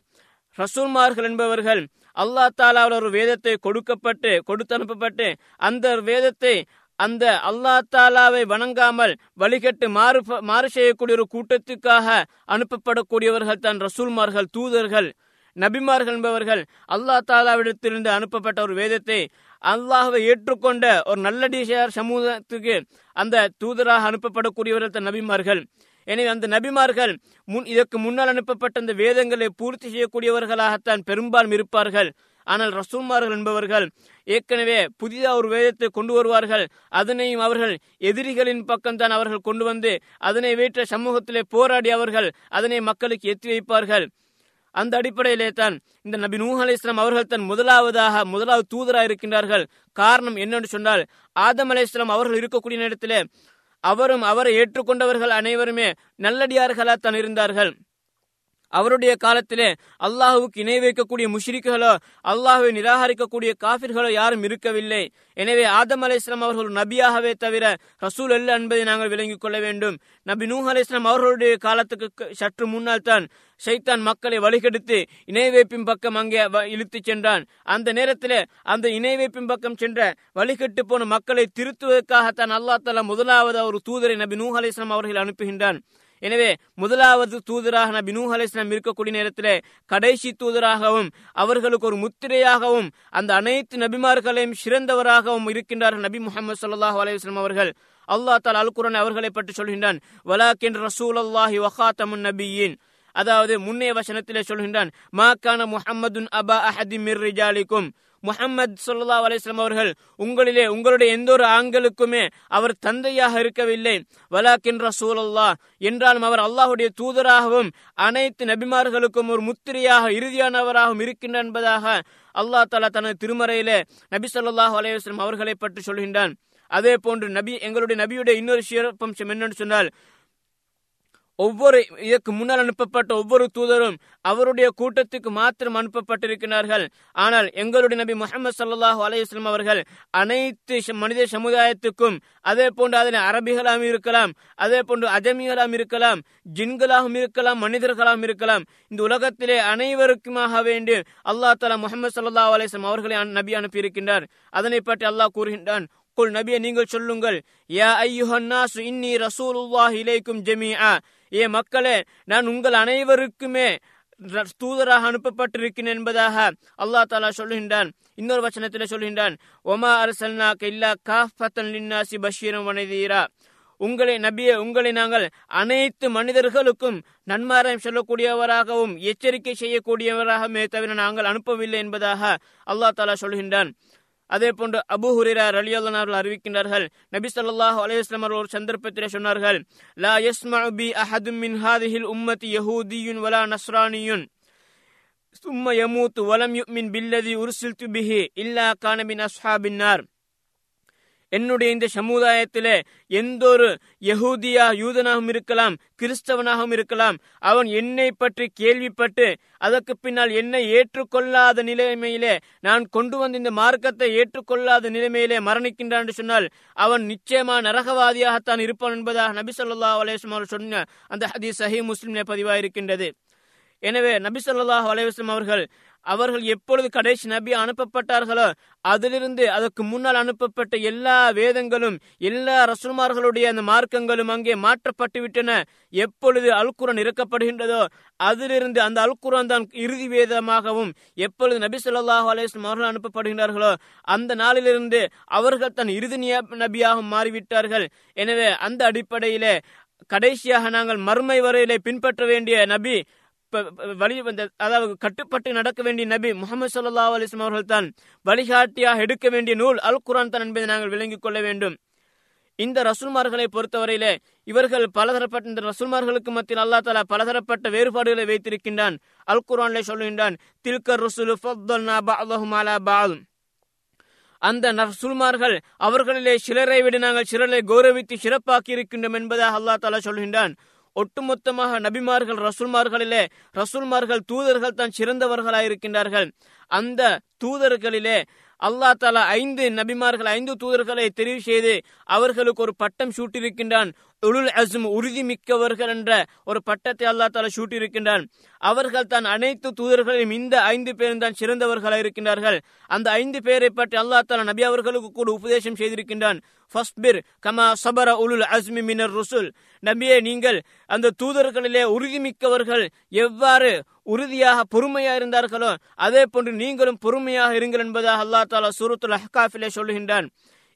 ரசூல்மார்கள் என்பவர்கள் அல்லா தாலாவில் ஒரு வேதத்தை கொடுக்கப்பட்டு கொடுத்து அனுப்பப்பட்டு அந்த வேதத்தை அந்த அல்லா தாலாவை வணங்காமல் வழிகட்டு மாறு மாறு செய்யக்கூடிய ஒரு கூட்டத்துக்காக அனுப்பப்படக்கூடியவர்கள் தான் ரசூல்மார்கள் தூதர்கள். நபிமார்கள் என்பவர்கள் அல்லா தாலாவிடத்திலிருந்து அனுப்பப்பட்ட ஒரு வேதத்தை அல்லாஹவை ஏற்றுக்கொண்ட ஒரு நல்லடியார் சமூகத்துக்கு அந்த தூதராக அனுப்பப்படக்கூடியவர்கள் தான் நபிமார்கள். எனவே அந்த நபிமார்கள் முன் இதற்கு முன்னால் அனுப்பப்பட்ட அந்த வேதங்களை பூர்த்தி செய்யக்கூடியவர்களாகத்தான் பெரும்பாலும் இருப்பார்கள். ஆனால் ரசூல்மார்கள் என்பவர்கள் ஏற்கனவே புதிதாக ஒரு வேதத்தை கொண்டு வருவார்கள். அதனையும் அவர்கள் எதிரிகளின் பக்கம்தான் அவர்கள் கொண்டு வந்து அதனை வேற்ற சமூகத்திலே போராடி அவர்கள் அதனை மக்களுக்கு எத்தி வைப்பார்கள். அந்த அடிப்படையிலே தான் இந்த நபி நூஹ் அலி இஸ்லாம் அவர்கள் தன் முதலாவதாக முதலாவது தூதராக இருக்கின்றார்கள். காரணம் என்னென்று சொன்னால் ஆதம் அலி இஸ்லாம் அவர்கள் இருக்கக்கூடிய நேரத்திலே அவரும் அவரை ஏற்றுக்கொண்டவர்கள் அனைவருமே நல்லடியார்களாக தான் இருந்தார்கள். அவருடைய காலத்திலே அல்லாஹுக்கு இணை வைக்கக்கூடிய முஷ்ரிக்குகளோ அல்லாஹுவை நிராகரிக்கக்கூடிய காபிர்களோ யாரும் இருக்கவில்லை. எனவே ஆதம் அலை இஸ்லாம் அவர்கள் நபியாகவே தவிர ரசூல் அல்ல என்பதை நாங்கள் விளங்கிக் கொள்ள வேண்டும். நபி நூஹ் அலை இஸ்லாம் அவர்களுடைய காலத்துக்கு சற்று முன்னால் தான் ஷைத்தான் மக்களை வழிகெடுத்து இணை வைப்பின் பக்கம் அங்கே இழுத்து சென்றான். அந்த நேரத்தில் அந்த இணை வைப்பின் பக்கம் சென்ற வழிகெட்டு போன மக்களை திருத்துவதற்காகத்தான் அல்லா தலா முதலாவது ஒரு தூதரை நபி நூஹ் அலை இஸ்லாம் அவர்கள் அனுப்புகின்றான். எனவே முதலாவது தூதராக நபி நூ அலிஸ்லாம் இருக்கக்கூடிய நேரத்திலே கடைசி தூதராகவும் அவர்களுக்கு ஒரு முத்திரையாகவும் அந்த அனைத்து நபிமார்களையும் சிறந்தவராகவும் இருக்கின்றார்கள் நபி முகமது சல்லாஹ் அலைஹி அவர்கள். அல்லாஹ் தால் அல் குர்ஆன் அவர்களை பற்றி சொல்கின்றான். வலாக்கின் ரசூல் அல்லாஹி வஹாத்தமுன் நபியின். அதாவது முன்னே வசனத்திலே சொல்கின்றான் மா கான முஹம்மதுன் அபா அஹதி மிர் ரிஜாலிக்கும். முஹம்மது சொல்லா அலிஸ்லாம் அவர்கள் உங்களிலே உங்களுடைய எந்த ஒரு ஆண்களுக்குமே அவர் தந்தையாக இருக்கவில்லை. வலாக்கின் ரசூலல்லா என்றாலும் அவர் அல்லாஹுடைய தூதராகவும் அனைத்து நபிமார்களுக்கும் ஒரு முத்திரையாக இறுதியானவராகவும் இருக்கின்ற என்பதாக அல்லாஹ் தாலா தனது திருமறையிலே நபி சொல்லாஹு அலைவாஸ்லம் அவர்களை பற்றி சொல்கின்றான். அதே போன்று நபி எங்களுடைய நபியுடைய இன்னொரு சிறப்பம்சம் என்னன்னு சொன்னால் ஒவ்வொரு இதற்கு முன்னால் அனுப்பப்பட்ட ஒவ்வொரு தூதரும் அவருடைய கூட்டத்துக்கு மாத்திரம் அனுப்பப்பட்டிருக்கிறார்கள். ஆனால் எங்களுடைய நபி முகமது சல்லாஹூ அலையுஸ்லாம் அவர்கள் அனைத்து மனித சமுதாயத்துக்கும் அதே போன்று அதில் அரபிகளாகவும் இருக்கலாம் அதே போன்று அஜமிகளாகவும் இருக்கலாம் ஜின்களாகவும் இருக்கலாம் மனிதர்களாகவும் இருக்கலாம். இந்த உலகத்திலே அனைவருக்குமாக வேண்டி அல்லாஹ் தலா முகமது சல்லா அலையம் அவர்களை நபி அனுப்பியிருக்கின்றார். அதனை பற்றி அல்லாஹ் கூறுகின்றான் குல் நபியை நீங்கள் சொல்லுங்கள் யா ஐயுஹன்னாசு இன்னி ரசூலுல்லாஹி இலைக்கும் ஜமீஆ. ஏ மக்களே நான் உங்கள் அனைவருக்குமே தூதராக அனுப்பப்பட்டிருக்கிறேன் என்பதாக அல்லாஹ் தாலா சொல்லுகின்றான் இன்னொரு வச்சனத்தில் சொல்கின்றான் ஒமா அரசல்னாக்க இல்லா காஃபத்தன் லின்னாசி பஷீரம் வனதீரா உங்களை நபிய உங்களை நாங்கள் அனைத்து மனிதர்களுக்கும் நன்மாராயம் சொல்லக்கூடியவராகவும் எச்சரிக்கை செய்யக்கூடியவராகவே தவிர நாங்கள் அனுப்பவில்லை என்பதாக அல்லாஹ் தாலா சொல்கின்றான். அதே போன்று அபு ஹுரேரா ரலியல்லான் அவர்கள் அறிவிக்கின்றார்கள். நபி சொல்லாஹ் அலைஹி அவர்கள் ஒரு சந்தர்ப்பத்திலே சொன்னார்கள் லா யஸ்மா பி அஹதும் மின் ஹாதிஹில் உம்மத்தி யஹூதியுன் வலா நஸ்ரானியுன். சும்ம யமூத்து வலம் யுமின் பில்லதி உருசில் துபிஹி இல்லா கானபின் அஸ்ஹாபின்னார் என்னுடைய இந்த சமுதாயத்திலே எந்த ஒரு யகூதியா யூதனாகவும் இருக்கலாம் கிறிஸ்தவனாகவும் இருக்கலாம் அவன் என்னை பற்றி கேள்விப்பட்டு அதற்கு பின்னால் என்னை ஏற்றுக்கொள்ளாத நிலைமையிலே நான் கொண்டு வந்த இந்த மார்க்கத்தை ஏற்றுக்கொள்ளாத நிலைமையிலே மரணிக்கின்றான் என்று சொன்னால் அவன் நிச்சயமா நரகவாதியாகத்தான் இருப்பான் என்பதாக நபி சொல்லா அலேஸ்லம் அவர் சொன்ன அந்த ஹதீஸ் சஹி முஸ்லிம்ல பதிவாயிருக்கின்றது. எனவே நபி சொல்லாஹ் அலைவாஸ்லம் அவர்கள் அவர்கள் எப்பொழுது கடைசி நபி அனுப்பப்பட்டார்களோ அதிலிருந்து அதற்கு முன்னால் அனுப்பப்பட்ட எல்லா வேதங்களும் எல்லா ரசுமார்களுடைய அந்த மார்க்கங்களும் அங்கே மாற்றப்பட்டு விட்டன எப்பொழுது அல்குரான் இறக்கப்படுகின்றதோ அதிலிருந்து அந்த அல்குரான் தான் இறுதி வேதமாகவும் எப்பொழுது நபி சொல்லாஹு அலேஸ்லம் அவர்கள் அனுப்பப்படுகின்றார்களோ அந்த நாளிலிருந்து அவர்கள் தன் இறுதி நபியாக மாறிவிட்டார்கள். எனவே அந்த அடிப்படையிலே கடைசியாக நாங்கள் மறுமை வரையிலே பின்பற்ற வேண்டிய நபி வழி அதாவது கட்டுப்பட்டு நடக்க வேண்டிய நபி முகமது சல்லா அலிஸ்லாம் அவர்கள் தான் வழிகாட்டியாக எடுக்க வேண்டிய நூல் அல் குரான் தான் என்பதை நாங்கள் விளங்கிக் கொள்ள வேண்டும். இந்த ரசூல்மார்களை பொறுத்தவரையிலே இவர்கள் பலதரப்பட்ட இந்த ரசூல்மார்களுக்கு மத்தியில் அல்லா தலா பலதரப்பட்ட வேறுபாடுகளை வைத்திருக்கின்றான். அல் குரான்ல சொல்லுகின்றான் தில்கர் ரசூலு அந்த ரசூல்மார்கள் அவர்களிலே சிலரை விட நாங்கள் சிலரை கௌரவித்து சிறப்பாக்கி இருக்கின்றோம் என்பதாக அல்லா தாலா சொல்கின்றான். ஒட்டுமொத்தமாக நபிமார்கள் ரசூல்மார்களிலே ரசூல்மார்கள் தூதர்கள் தான் சிறந்தவர்களாயிருக்கின்றார்கள். அந்த தூதர்களிலே அல்லா தாலா ஐந்து நபிமார்கள் ஐந்து தூதர்களை தெரிவு செய்து அவர்களுக்கு ஒரு பட்டம் சூட்டியிருக்கின்றான். உலுல் அஸ்ம் உறுதி மிக்கவர்கள் என்ற ஒரு பட்டத்தை அல்லா தாலா சூட்டியிருக்கின்றான். அவர்கள் தான் அனைத்து தூதர்களையும் இந்த ஐந்து பேரும் தான் சிறந்தவர்களாக இருக்கின்றார்கள். அந்த ஐந்து பேரை பற்றி அல்லா தாலா நபி அவர்களுக்கு கூட உபதேசம் செய்திருக்கின்றான். ஃபஸ்பிர் கமா சபர உலுல் அஸ்மி மினர் ருசுல். நபியே நீங்கள் அந்த தூதர்களிலே உறுதிமிக்கவர்கள் எவ்வாறு உறுதியாக பொறுமையாக இருந்தார்களோ அதே போன்று நீங்களும் பொறுமையாக இருங்கள் என்பதாக அல்லா தாலா சூரத்துல் அஹ்காஃபிலே சொல்லுகின்றான்.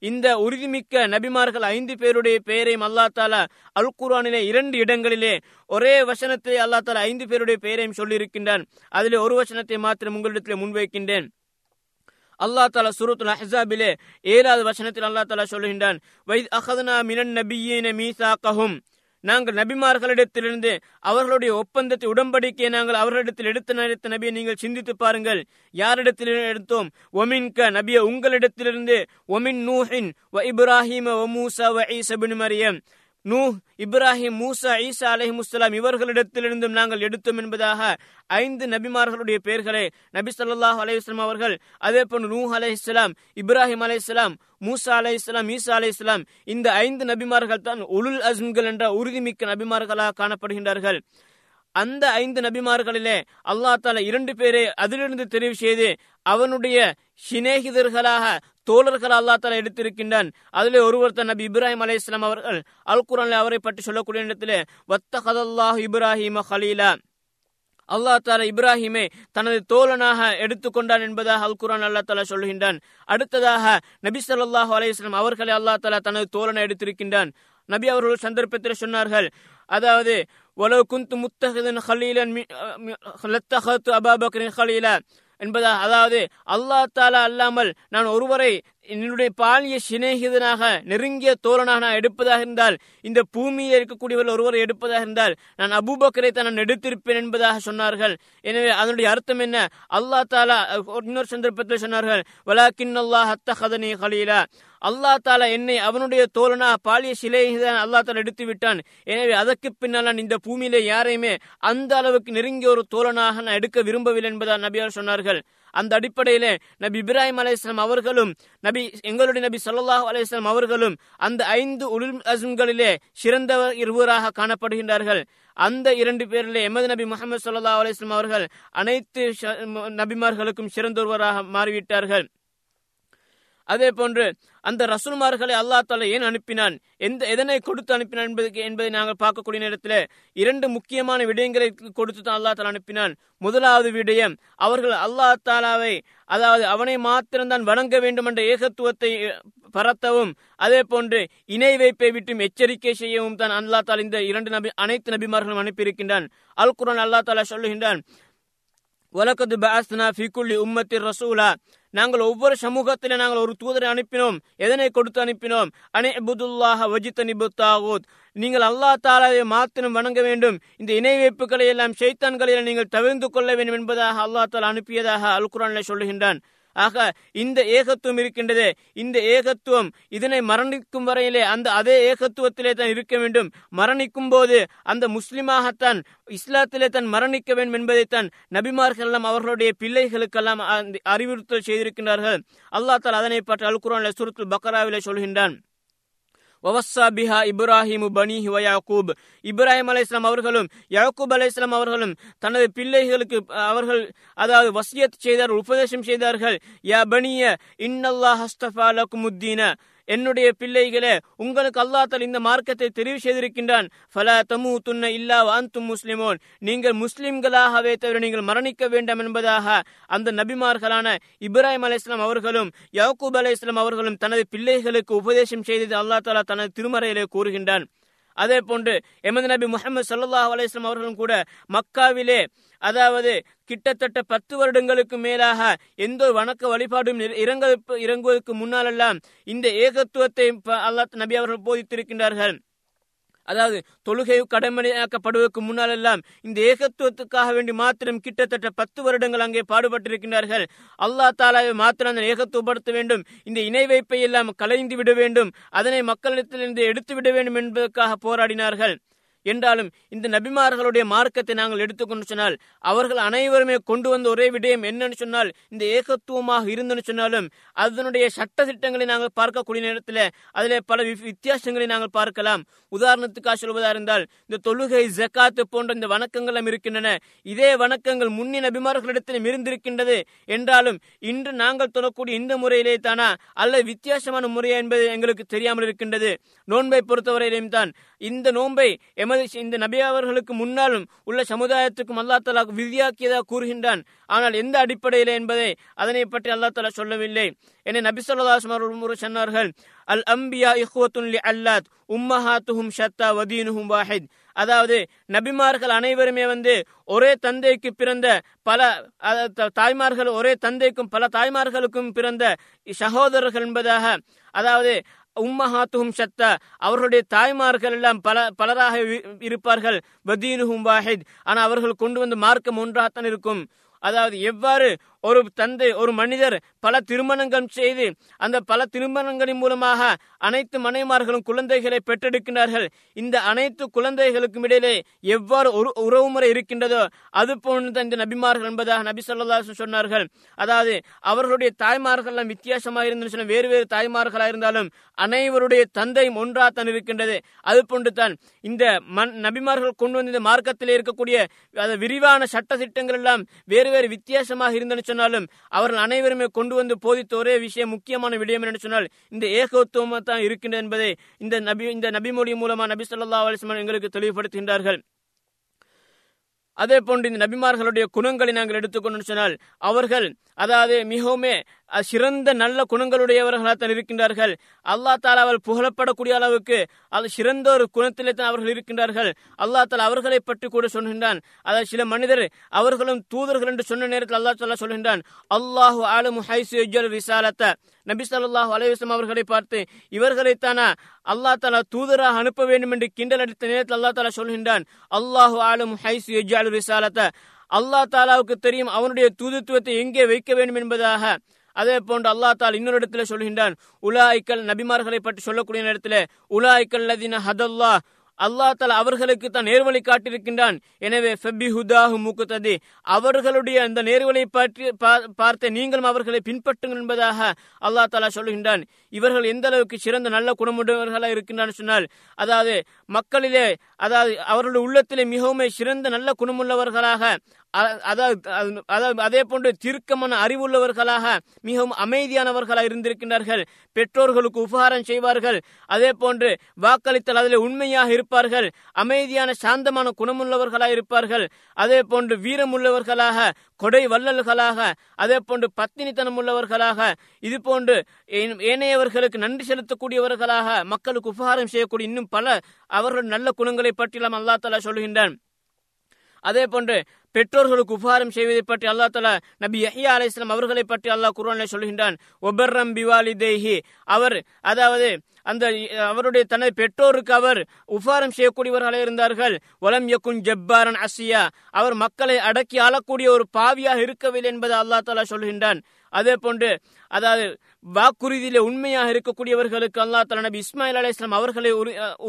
இந்த உறுதிமிக்க நபிமார்கள் ஐந்து பேருடைய பெயரையும் அல்லா தாலா அல் குரானிலே இரண்டு இடங்களிலே ஒரே வசனத்தை அல்லா தாலா ஐந்து பேருடைய பெயரையும் சொல்லியிருக்கின்றான். அதிலே ஒரு வசனத்தை மாத்திரம் உங்களிடத்தில் முன்வைக்கின்றேன். அல்லா தாலா சுரத்துல் அஹாபிலே ஏழாவது வசனத்தில் அல்லா தாலா சொல்லுகின்றான் வைத் அஹதனா மினன் நபியேன மீசா கஹும் நாங்கள் நபிமார்களிடத்திலிருந்து அவர்களுடைய ஒப்பந்தத்தை உடன்படிக்கையை நாங்கள் அவர்களிடத்தில் எடுத்த நடித்த நபியை நீங்கள் சிந்தித்து பாருங்கள். யாரிடத்தில் எடுத்தோம் ஒமின்க நபிய உங்களிடத்திலிருந்து. ஒமின் நூஹின் வ இப்ராஹிம வ மூசா வ ஈசபின் மரியம். நூ இப்ராஹிம் மூசா ஈசா அலஹிமுஸ்லாம் இவர்களிடத்திலிருந்தும் நாங்கள் எடுத்தோம் என்பதாக ஐந்து நபிமார்களுடைய பெயர்களை நபி சொல்லாஹ் அலையுஸ்லாம் அவர்கள் அதே போன்று நூ அலை இஸ்லாம் இப்ராஹிம் அலை இஸ்லாம் மூசா அலை இஸ்லாம் ஈசா அலை இஸ்லாம் இந்த ஐந்து நபிமார்கள் தான் உலுல் அஸ்ம்கள் என்ற உறுதிமிக்க நபிமார்களாக காணப்படுகின்றார்கள். அந்த ஐந்து நபிமார்களிலே அல்லாஹ் தால இரண்டு பேரை அதிலிருந்து தெரிவு செய்து அவனுடைய சிநேகிதர்களாக தோழர்கள் அல்லா தாலா எடுத்திருக்கின்றான். அதிலே ஒருவர் தான் நபி இப்ராஹிம் அலி இஸ்லாம் அவர்கள் அல் குரான் அவரை பற்றி சொல்லக்கூடிய இடத்திலே வத்தகதல்லாஹ் இப்ராஹிம ஹலீலா அல்லாஹ் தாலா இப்ராஹிமை தனது தோழனாக எடுத்துக்கொண்டான் என்பதாக அல் குரான் அல்லா தாலா சொல்கின்றான். அடுத்ததாக நபி சொல்லாஹு அலையம் அவர்களை அல்லா தாலா தனது தோழனை எடுத்திருக்கின்றான். நபி அவர்கள் சந்தர்ப்பத்தில் சொன்னார்கள் அதாவது ஒலவு குந்து முத்தகதன் ஹலீலன் அபாபக்கரின் ஹலீலா என்பதா அதாவது அல்லாஹ் தாலா அல்லாமல் நான் ஒருவரை என்னுடைய பாலிய சிநேகிதனாக நெருங்கிய தோழனாக நான் எடுப்பதாக இருந்தால் இந்த பூமியில் இருக்கக்கூடியவர்கள் ஒருவரை எடுப்பதாக இருந்தால் நான் அபூபக்கரை தான் நான் எடுத்திருப்பேன் என்பதாக சொன்னார்கள். எனவே அதனுடைய அர்த்தம் என்ன? அல்லா தாலா இன்னொரு சந்தர்ப்பத்தில் சொன்னார்கள் வலாக்கின் அல்லாஹ் ஹத்த ஹதனி ஹலீலா அல்லா தாலா என்னை அவனுடைய தோழனா பாலிய சிலைதான் அல்லா தாலா எடுத்து விட்டான். எனவே அதற்கு பின்னால் நான் இந்த பூமியிலே யாரையுமே அந்த அளவுக்கு நெருங்கிய ஒரு தோழனாக நான் எடுக்க விரும்பவில்லை என்பதால் நபியார் சொன்னார்கள். அந்த அடிப்படையிலே நபி இப்ராஹிம் அலையாம் அவர்களும் நபி எங்களுடைய நபி சொல்லாஹ் அலையாம் அவர்களும் அந்த ஐந்து உலுல் அசும்களிலே சிறந்தவர் இருவராக காணப்படுகின்றார்கள். அந்த இரண்டு பேரிலே எமது நபி முகமது சொல்லா அலிஸ்லாம் அவர்கள் அனைத்து நபிமார்களுக்கும் சிறந்தொருவராக மாறிவிட்டார்கள். அதே போன்று அந்த ரசூல்மார்களை அல்லா தாலா ஏன் அனுப்பினான்? எந்த எதனை கொடுத்து அனுப்பினான் என்பதுக்கு என்பதை நாங்கள் பார்க்கக்கூடிய நேரத்தில் இரண்டு முக்கியமான விடயங்களை கொடுத்து தான் அல்லா தாலா அனுப்பினான். முதலாவது விடயம் அவர்கள் அல்லா தாலாவை அதாவது அவனை மாத்திரம்தான் வணங்க வேண்டும் என்ற ஏகத்துவத்தை பரத்தவும் அதே போன்று இணை வைப்பை விட்டும் எச்சரிக்கை செய்யவும் தான் அல்லா தாலா இந்த இரண்டு நபி அனைத்து நபிமார்களும் அனுப்பியிருக்கின்றான். அல் குரான் அல்லா தாலா சொல்லுகின்றான் உலகது பாஸ்னா ஃபிகுல்லி உம்மத்தின் ரசூலா. நாங்கள் ஒவ்வொரு சமூகத்திலும் நாங்கள் ஒரு தூதரை அனுப்பினோம். எதனை கொடுத்து அனுப்பினோம்? அனே அபுதுல்லாஹ வஜித்த தாவூத். நீங்கள் அல்லா தாலாவை மாத்திரம் வணங்க வேண்டும். இந்த இணை வைப்புகளை எல்லாம் ஷைத்தான்களை நீங்கள் தவிர்த்து கொள்ள வேண்டும் என்பதாக அல்லா தாலா அனுப்பியதாக அல் குரான் சொல்லுகின்றான். ஆக இந்த ஏகத்துவம் இருக்கின்றது. இந்த ஏகத்துவம் இதனை மரணிக்கும் வரையிலே அந்த அதே ஏகத்துவத்திலே தான் இருக்க வேண்டும். மரணிக்கும் போது அந்த முஸ்லிமாகத்தான் இஸ்லாத்திலே தான் மரணிக்க வேண்டும் என்பதைத்தான் நபிமார்கள் எல்லாம் அவர்களுடைய பிள்ளைகளுக்கெல்லாம் அறிவுறுத்தல் செய்திருக்கின்றார்கள். அல்லா தால் அதனை பற்றி அல்குரான் சுருத்துல் பக்கராவிலே சொல்கின்றான். வவஸ்ஸா பிஹா இப்ராஹிமு பனிஹி வ யாக்கூப் இப்ராஹிம் அலைஹிஸ்லாம் அவர்களும் யாக்கூப் அலைஹிஸ்லாம் அவர்களும் தனது பிள்ளைகளுக்கு அவர்கள் அதாவது வசியத் செய்தார் உபதேசம் செய்தார்கள் யா பனிய இன்னல்லாஹ் ஹஸ்தஃபா லக்குமுத்தீன என்னுடைய பிள்ளைகளே உங்களுக்கு அல்லாஹ் இந்த மார்க்கத்தை தெரிவு செய்திருக்கின்றான். ஃபலா தமு துன்ன இல்லா வாந்தும் முஸ்லிமோன். நீங்கள் முஸ்லிம்களாகவே தவிர நீங்கள் மரணிக்க வேண்டும் என்பதாக அந்த நபிமார்களான இப்ராஹிம் அலி இஸ்லாம் அவர்களும் யாக்கூப் அலி இஸ்லாம் அவர்களும் தனது பிள்ளைகளுக்கு உபதேசம் செய்தது அல்லா தாலா தனது திருமறையிலே கூறுகின்றான். அதே போன்று எமது நபி முகமது சல்லாஹ் அலிஸ்லாம் அவர்களும் கூட மக்காவிலே அதாவது கிட்டத்தட்ட பத்து வருடங்களுக்கு மேலாக எந்த ஒரு வணக்க வழிபாடும் இறங்க இறங்குவதற்கு முன்னாலெல்லாம் இந்த ஏகத்துவத்தை அல்லாஹ் நபி அவர்கள் போதித்திருக்கின்றார்கள். அதாவது தொழுகை கடமையாக்கப்படுவதற்கு முன்னாலெல்லாம் இந்த ஏகத்துவத்துக்காக வேண்டி மாத்திரம் கிட்டத்தட்ட பத்து வருடங்கள் அங்கே பாடுபட்டிருக்கின்றார்கள். அல்லா தாலாவை மாத்திரம் அந்த ஏகத்துவப்படுத்த வேண்டும். இந்த இணை வைப்பை எல்லாம் கலைந்து விட வேண்டும். அதனை மக்களிடத்திலிருந்து எடுத்து விட வேண்டும் என்பதற்காக போராடினார்கள். என்றாலும் இந்த நபிமார்களுடைய மார்க்கத்தை நாங்கள் எடுத்துக்கொண்டு சொன்னால் அவர்கள் அனைவருமே கொண்டு வந்த ஒரே விடயம் என்னன்னு சொன்னால் இந்த ஏகத்துவமாக இருந்துன்னு சொன்னாலும் அதனுடைய சட்ட திட்டங்களை நாங்கள் பார்க்கக்கூடிய நேரத்தில் அதிலே பல வித்தியாசங்களை நாங்கள் பார்க்கலாம். உதாரணத்துக்காக சொல்வதா இருந்தால் இந்த தொழுகை ஜக்காத்து போன்ற இந்த வணக்கங்களும் இருக்கின்றன. இதே வணக்கங்கள் முன்னி நபிமார்களிடத்தில் இருந்திருக்கின்றது. என்றாலும் இன்று நாங்கள் தொடரக்கூடிய இந்த முறையிலே தானா அல்லது வித்தியாசமான முறையா என்பது எங்களுக்கு தெரியாமல் இருக்கின்றது. நோன்பை பொறுத்தவரையிலும் தான் இந்த நோன்பை எமது இந்த நபி அவர்களுக்கு முன்னாலும் உள்ள சமுதாயத்துக்கும் அல்லா தலா விதியாக்கியதாக கூறுகின்றான். ஆனால் எந்த அடிப்படையில் என்பதை அதனை பற்றி அல்லா தலா சொல்லவில்லை. என நபி சொல்லாஸ்மர் சொன்னார்கள் அல் அம்பியா இஹ்வத்துன் அல்லாத் உம்மஹாத்துஹும் ஷத்தா வதீனுஹும் வாஹித். அதாவது நபிமார்கள் அனைவருமே வந்து ஒரே தந்தைக்கு பிறந்த பல தாய்மார்கள் ஒரே தந்தைக்கும் பல தாய்மார்களுக்கும் பிறந்த சகோதரர்கள் என்பதாக அதாவது உம்மஹாத்துஹும் சத்தா அவர்களுடைய தாய்மார்கள் எல்லாம் பல பலராக இருப்பார்கள். பதீனுஹும் வாஹித். ஆனால் அவர்கள் கொண்டு வந்த மார்க்கம் ஒன்றாகத்தான் இருக்கும். அதாவது எவ்வாறு ஒரு தந்தை ஒரு மனிதர் பல திருமணங்கள் செய்து அந்த பல திருமணங்களின் மூலமாக அனைத்து மனைமார்களும் குழந்தைகளை பெற்றெடுக்கின்றார்கள். இந்த அனைத்து குழந்தைகளுக்கும் இடையிலே எவ்வாறு ஒரு உறவுமுறை இருக்கின்றதோ அது போன்று இந்த நபிமார்கள் என்பதாக நபி சொல்லா சொன்னார்கள். அதாவது அவர்களுடைய தாய்மார்கள் எல்லாம் வித்தியாசமாக இருந்தது வேறு வேறு தாய்மார்களாக இருந்தாலும் அனைவருடைய தந்தையும் ஒன்றாத்தான் இருக்கின்றது. அது போன்று தான் இந்த மண் நபிமார்கள் கொண்டு வந்த இந்த மார்க்கத்தில் இருக்கக்கூடிய விரிவான சட்ட திட்டங்கள் எல்லாம் வேறு வேறு வித்தியாசமாக இருந்தன்னு சொன்னாலும் அவர்கள் அனைவருமே கொண்டு வந்து போதித்த ஒரே விஷயம் முக்கியமான விடயம் என்று சொன்னால் இந்த ஏகத்துவம் தான் இருக்கின்றது என்பதை இந்த நபி இந்த நபிமொழி மூலமா நபி சொல்லா அலிஸ்மான் எங்களுக்கு தெளிவுபடுத்துகின்றார்கள். அதே போன்று இந்த நபிமார்களுடைய குணங்களை நாங்கள் எடுத்துக்கொண்டு சொன்னால் அவர்கள் அதாவது மிகவும் சிறந்த நல்ல குணங்களுடையவர்களாக இருக்கின்றார்கள். அல்லா தாலாவால் புகழப்படக்கூடிய அளவுக்கு அது சிறந்த ஒரு குணத்திலே தான் அவர்கள் இருக்கின்றார்கள். அல்லா தாலா அவர்களை பற்றி கூட சொல்கின்றான். அதாவது சில மனிதர் அவர்களும் தூதர்கள் என்று சொன்ன நேரத்தில் அல்லா தாலா சொல்கின்றான் அல்லாஹு ஆலமு ஹைசு விசாலத்தை. நபி சல்லாஹு அலைவசம் அவர்களை பார்த்து இவர்களைத்தானா அல்லா தாலா தூதராக அனுப்ப வேண்டும் என்று கிண்டல் அடித்த நேரத்தில் அல்லா தாலா சொல்கின்றான் அல்லாஹு ஆளும் ஹைசு எஜ்ஜாலு ரிசாலத்த அல்லா தாலாவுக்கு தெரியும் அவனுடைய தூதுத்துவத்தை எங்கே வைக்க வேண்டும் என்பதாக. அதே போன்று அல்லா தால் இன்னொரு இடத்துல சொல்கின்றான் உலாய்க்கல் நபிமார்களை பற்றி சொல்லக்கூடிய நேரத்தில் உலாய்க்கல் லதின ஹதல்லா அல்லா தலா அவர்களுக்கு தான் நேர்வழி காட்டியிருக்கின்றான். எனவே ஃபெபி ஹுதாஹு முக்குத்ததி அவர்களுடைய அந்த நேர்வழி பற்றி பார்த்து நீங்களும் அவர்களை பின்பற்றுங்கள் என்பதாக அல்லா தலா சொல்கின்றான். இவர்கள் எந்த அளவுக்கு சிறந்த நல்ல குணமுடையவர்களாக இருக்கின்றான்னு சொன்னால் அதாவது மக்களிலே அதாவது அவர்களுடைய உள்ளத்திலே மிகவும் சிறந்த நல்ல குணமுள்ளவர்களாக அதாவது அதே போன்று தீர்க்கமான அறிவுள்ளவர்களாக மிகவும் அமைதியானவர்களாக இருந்திருக்கின்றார்கள். பெற்றோர்களுக்கு உபகாரம் செய்வார்கள். அதே போன்று வாக்களித்தல் அதில் உண்மையாக இருப்பார்கள். அமைதியான சாந்தமான குணமுள்ளவர்களாக இருப்பார்கள் அதே போன்று வீரமுள்ளவர்களாக கொடை வள்ளல்களாக அதே போன்று பத்தினித்தனம் உள்ளவர்களாக இது போன்று ஏனையவர்களுக்கு நன்றி செலுத்தக்கூடியவர்களாக மக்களுக்கு உபகாரம் செய்யக்கூடிய இன்னும் பல அவர்கள் நல்ல குணங்களை பற்றிலாம் அல்லா தலா சொல்கின்றான் அதே போன்று பெற்றோர்களுக்கு உபகாரம் செய்வதை பற்றி அல்லா தலா நபி யஹியா அலை இஸ்லாம் அவர்களை பற்றி அல்லாஹ் குர்ஆனில் சொல்கின்றான் ஒபர்ரம் பிவாலி தேஹி அவர் அதாவது அந்த அவருடைய தனது பெற்றோருக்கு அவர் உபாரம் செய்யக்கூடியவர்களாக இருந்தார்கள். வலம் யக்குன் ஜப்பாரன் அசியா. அவர் மக்களை அடக்கி ஆளக்கூடிய ஒரு பாவியாக இருக்கவில்லை என்பதை அல்லா தாலா சொல்கின்றான் அதே போன்று அதாவது வாக்குறுதியிலே உண்மையாக இருக்கக்கூடியவர்களுக்கு அல்லா தலா நபி இஸ்மாயில் அலி இஸ்லாம் அவர்களை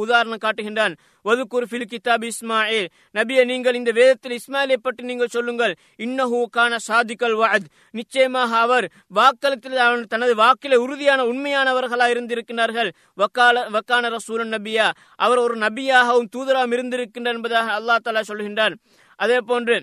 உதாரணம் காட்டுகின்றான். வதுக்குர் ஃபில் கிதாப் இஸ்மாயில். நபியை நீங்கள் இந்த வேதத்தில் இஸ்மாயிலை பற்றி நீங்கள் சொல்லுங்கள். இன்னஹூ கான சாதிக்கல் வாத் நிச்சயமாக அவர் வாக்களத்தில் தனது வாக்கிலே உறுதியான உண்மையானவர்களாக இருந்திருக்கிறார்கள் வக்கால வக்கான ரசூலன் நபியா. அவர் ஒரு நபியாகவும் தூதராகவும் இருந்திருக்கின்றார் என்பதாக அல்லா தலா சொல்கின்றான். அதே போன்று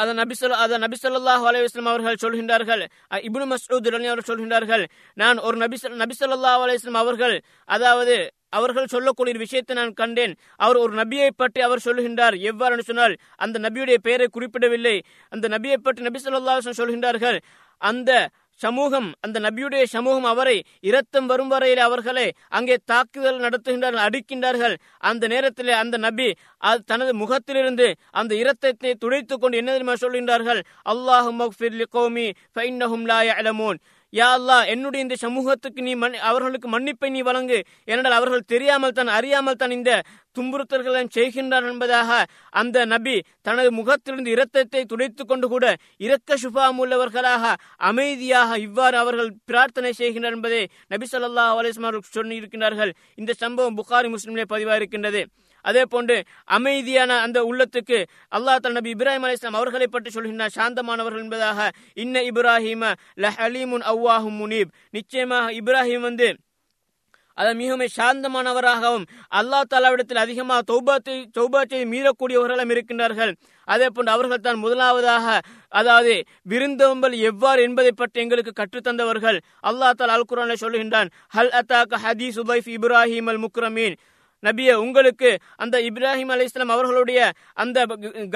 அதை நபி சொல் அதை நபி சொல்லாஹ் அலைவாஸ்லாம் அவர்கள் சொல்கின்றார்கள். இப்னு மசூத் அவர்கள் சொல்கின்றார்கள் நான் ஒரு நபி நபி சொல்லாஹ் அலைவாஸ்லாம் அவர்கள் அதாவது அவர்கள் சொல்லக்கூடிய விஷயத்தை நான் கண்டேன். அவர் ஒரு நபியை பற்றி அவர் சொல்லுகின்றார் எவ்வாறு? சொன்னால் அந்த நபியுடைய பெயரை குறிப்பிடவில்லை. அந்த நபியை பற்றி நபி சொல்லா சொல்கின்றார்கள் அந்த சமூகம் அந்த நபியுடைய சமூகம் அவரை இரத்தம் வரும் வரையில் அவர்களை அங்கே தாக்குதல் நடத்துகின்றார்கள் அடிக்கின்றார்கள். அந்த நேரத்தில் அந்த நபி தனது முகத்திலிருந்து அந்த இரத்தத்தை துடைத்துக் கொண்டு என்ன தெரியுமா சொல்கின்றார்கள்? அல்லாஹும் யா அல்லா என்னுடைய இந்த சமூகத்துக்கு நீ அவர்களுக்கு மன்னிப்பை நீ வழங்கு. ஏனென்றால் அவர்கள் தெரியாமல் தான் அறியாமல் தான் இந்த துன்புறுத்தல்களை செய்கின்றார் என்பதாக அந்த நபி தனது முகத்திலிருந்து இரத்தத்தை துடைத்துக் கொண்டு கூட இரக்க சுபாம் உள்ளவர்களாக அமைதியாக இவ்வாறு அவர்கள் பிரார்த்தனை செய்கின்றனர் என்பதை நபி சொல்லா அலிஸ்மார்கள் சொல்லியிருக்கிறார்கள் இந்த சம்பவம் புகாரி முஸ்லிம்லே பதிவாக இருக்கின்றது அதே போன்று அமைதியான அந்த உள்ளத்துக்கு அல்லாஹ் தன் நபி இப்ராஹிம் அலி இஸ்லாம் அவர்களை பற்றி சொல்கின்றார். சாந்தமானவர்கள் என்பதாக. இன்ன இப்ராஹிம லஹலீமுன் அவ்வாஹும் முனீப். நிச்சயமாக இப்ராஹிம் வந்து அது மிகவும் சாந்தமானவராகவும் அல்லா தாலாவிடத்தில் அதிகமாக தௌபாத்தை தௌபா மீறக்கூடியவர்களும் இருக்கின்றார்கள். அதே போன்று அவர்கள் தான் முதலாவதாக அதாவது விருந்தோம்பல் எவ்வாறு என்பதை பற்றி எங்களுக்கு கற்றுத்தந்தவர்கள். அல்லா தாலா அல் குரானை சொல்லுகின்றான் ஹல் அத்தாக் ஹதீஸ் உபைஃப் இப்ராஹிம் அல் முக்ரமீன்? நபிய உங்களுக்கு அந்த இப்ராஹிம் அலி இஸ்லாம் அவர்களுடைய அந்த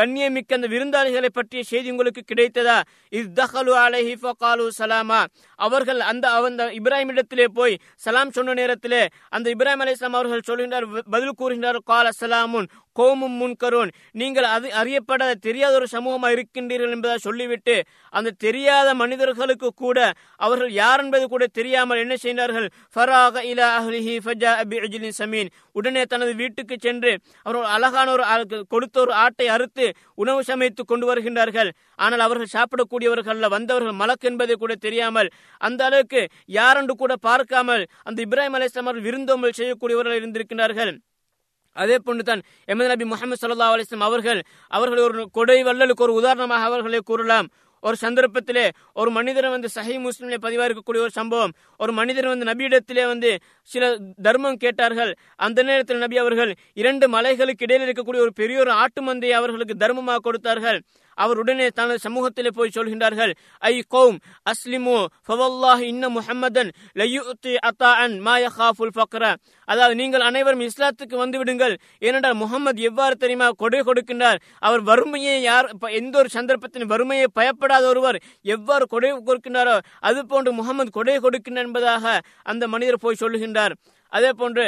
கண்ணியமிக்க அந்த விருந்தாளிகளை பற்றிய செய்தி உங்களுக்கு கிடைத்ததா? இத்தஹலு அலைஹி ஃபகாலு சலாமா. அவர்கள் அந்த அந்த இப்ராஹிம் இடத்திலே போய் சலாம் சொன்ன நேரத்திலே அந்த இப்ராஹிம் அலி இஸ்லாம் அவர்கள் சொல்கின்றார் பதில் கூறுகின்றார் கால சலாமுன் கோமும் முன்கரோன். நீங்கள் அது அறியப்படாத தெரியாத ஒரு சமூகமாக இருக்கின்றீர்கள் என்பதை சொல்லிவிட்டு அந்த தெரியாத மனிதர்களுக்கு கூட அவர்கள் யார் என்பது கூட தெரியாமல் என்ன செய்தார்கள்? ஃபராக இலா அஹ்லிஹி ஃபஜா பிஅஜ்லின் சமீன். உடனே தனது வீட்டுக்கு சென்று அவர்கள் அழகான ஒரு ஆ- கொடுத்த ஒரு ஆட்டை அறுத்து உணவு சமைத்து கொண்டு வருகின்றார்கள். ஆனால் அவர்கள் சாப்பிடக்கூடியவர்கள் வந்தவர்கள் மலக்கு என்பதை கூட தெரியாமல் அந்த அளவுக்கு யாரென்று கூட பார்க்காமல் அந்த இப்ராஹிம் அலிஸ்லாம் அவர்கள் விருந்தோம்பல் செய்யக்கூடியவர்கள் இருந்திருக்கிறார்கள் அதே போன்றுதான் எமது நபி முகமது சல்லா அலிஸ்லாம் அவர்கள் அவர்கள் ஒரு கொடை வள்ளலுக்கு ஒரு உதாரணமாக அவர்களை கூறலாம். ஒரு சந்தர்ப்பத்திலே ஒரு மனிதர் வந்து சஹி முஸ்லிம்ல பதிவாக இருக்கக்கூடிய ஒரு சம்பவம் ஒரு மனிதர் வந்து நபியிடத்திலே வந்து சில தர்மம் கேட்டார்கள். அந்த நேரத்தில் நபி அவர்கள் இரண்டு மலைகளுக்கு இடையில் இருக்கக்கூடிய ஒரு பெரிய ஒரு ஆட்டு மந்தையை அவர்களுக்கு தர்மமாக கொடுத்தார்கள். அவர் உடனே தனது சமூகத்திலே போய் சொல்கின்றார்கள் ஐ கோம் அஸ்லிமு ஃபவல்லாஹ் இன்ன முஹம்மதன் லயுத்தி அத்தாஅன் மாய ஹாஃபுல் ஃபக்ர. அதாவது நீங்கள் அனைவரும் இஸ்லாத்துக்கு வந்து விடுங்கள் ஏனென்றால் முகமது எவ்வாறு தெரியுமா கொடை கொடுக்கின்றார். அவர் வறுமையை யார் எந்த ஒரு சந்தர்ப்பத்தின் வறுமையை பயப்படாத ஒருவர் எவ்வாறு கொடை கொடுக்கின்றாரோ அது போன்று முகமது கொடை கொடுக்கின்றார் என்பதாக அந்த மனிதர் போய் சொல்லுகின்றார். அதே போன்று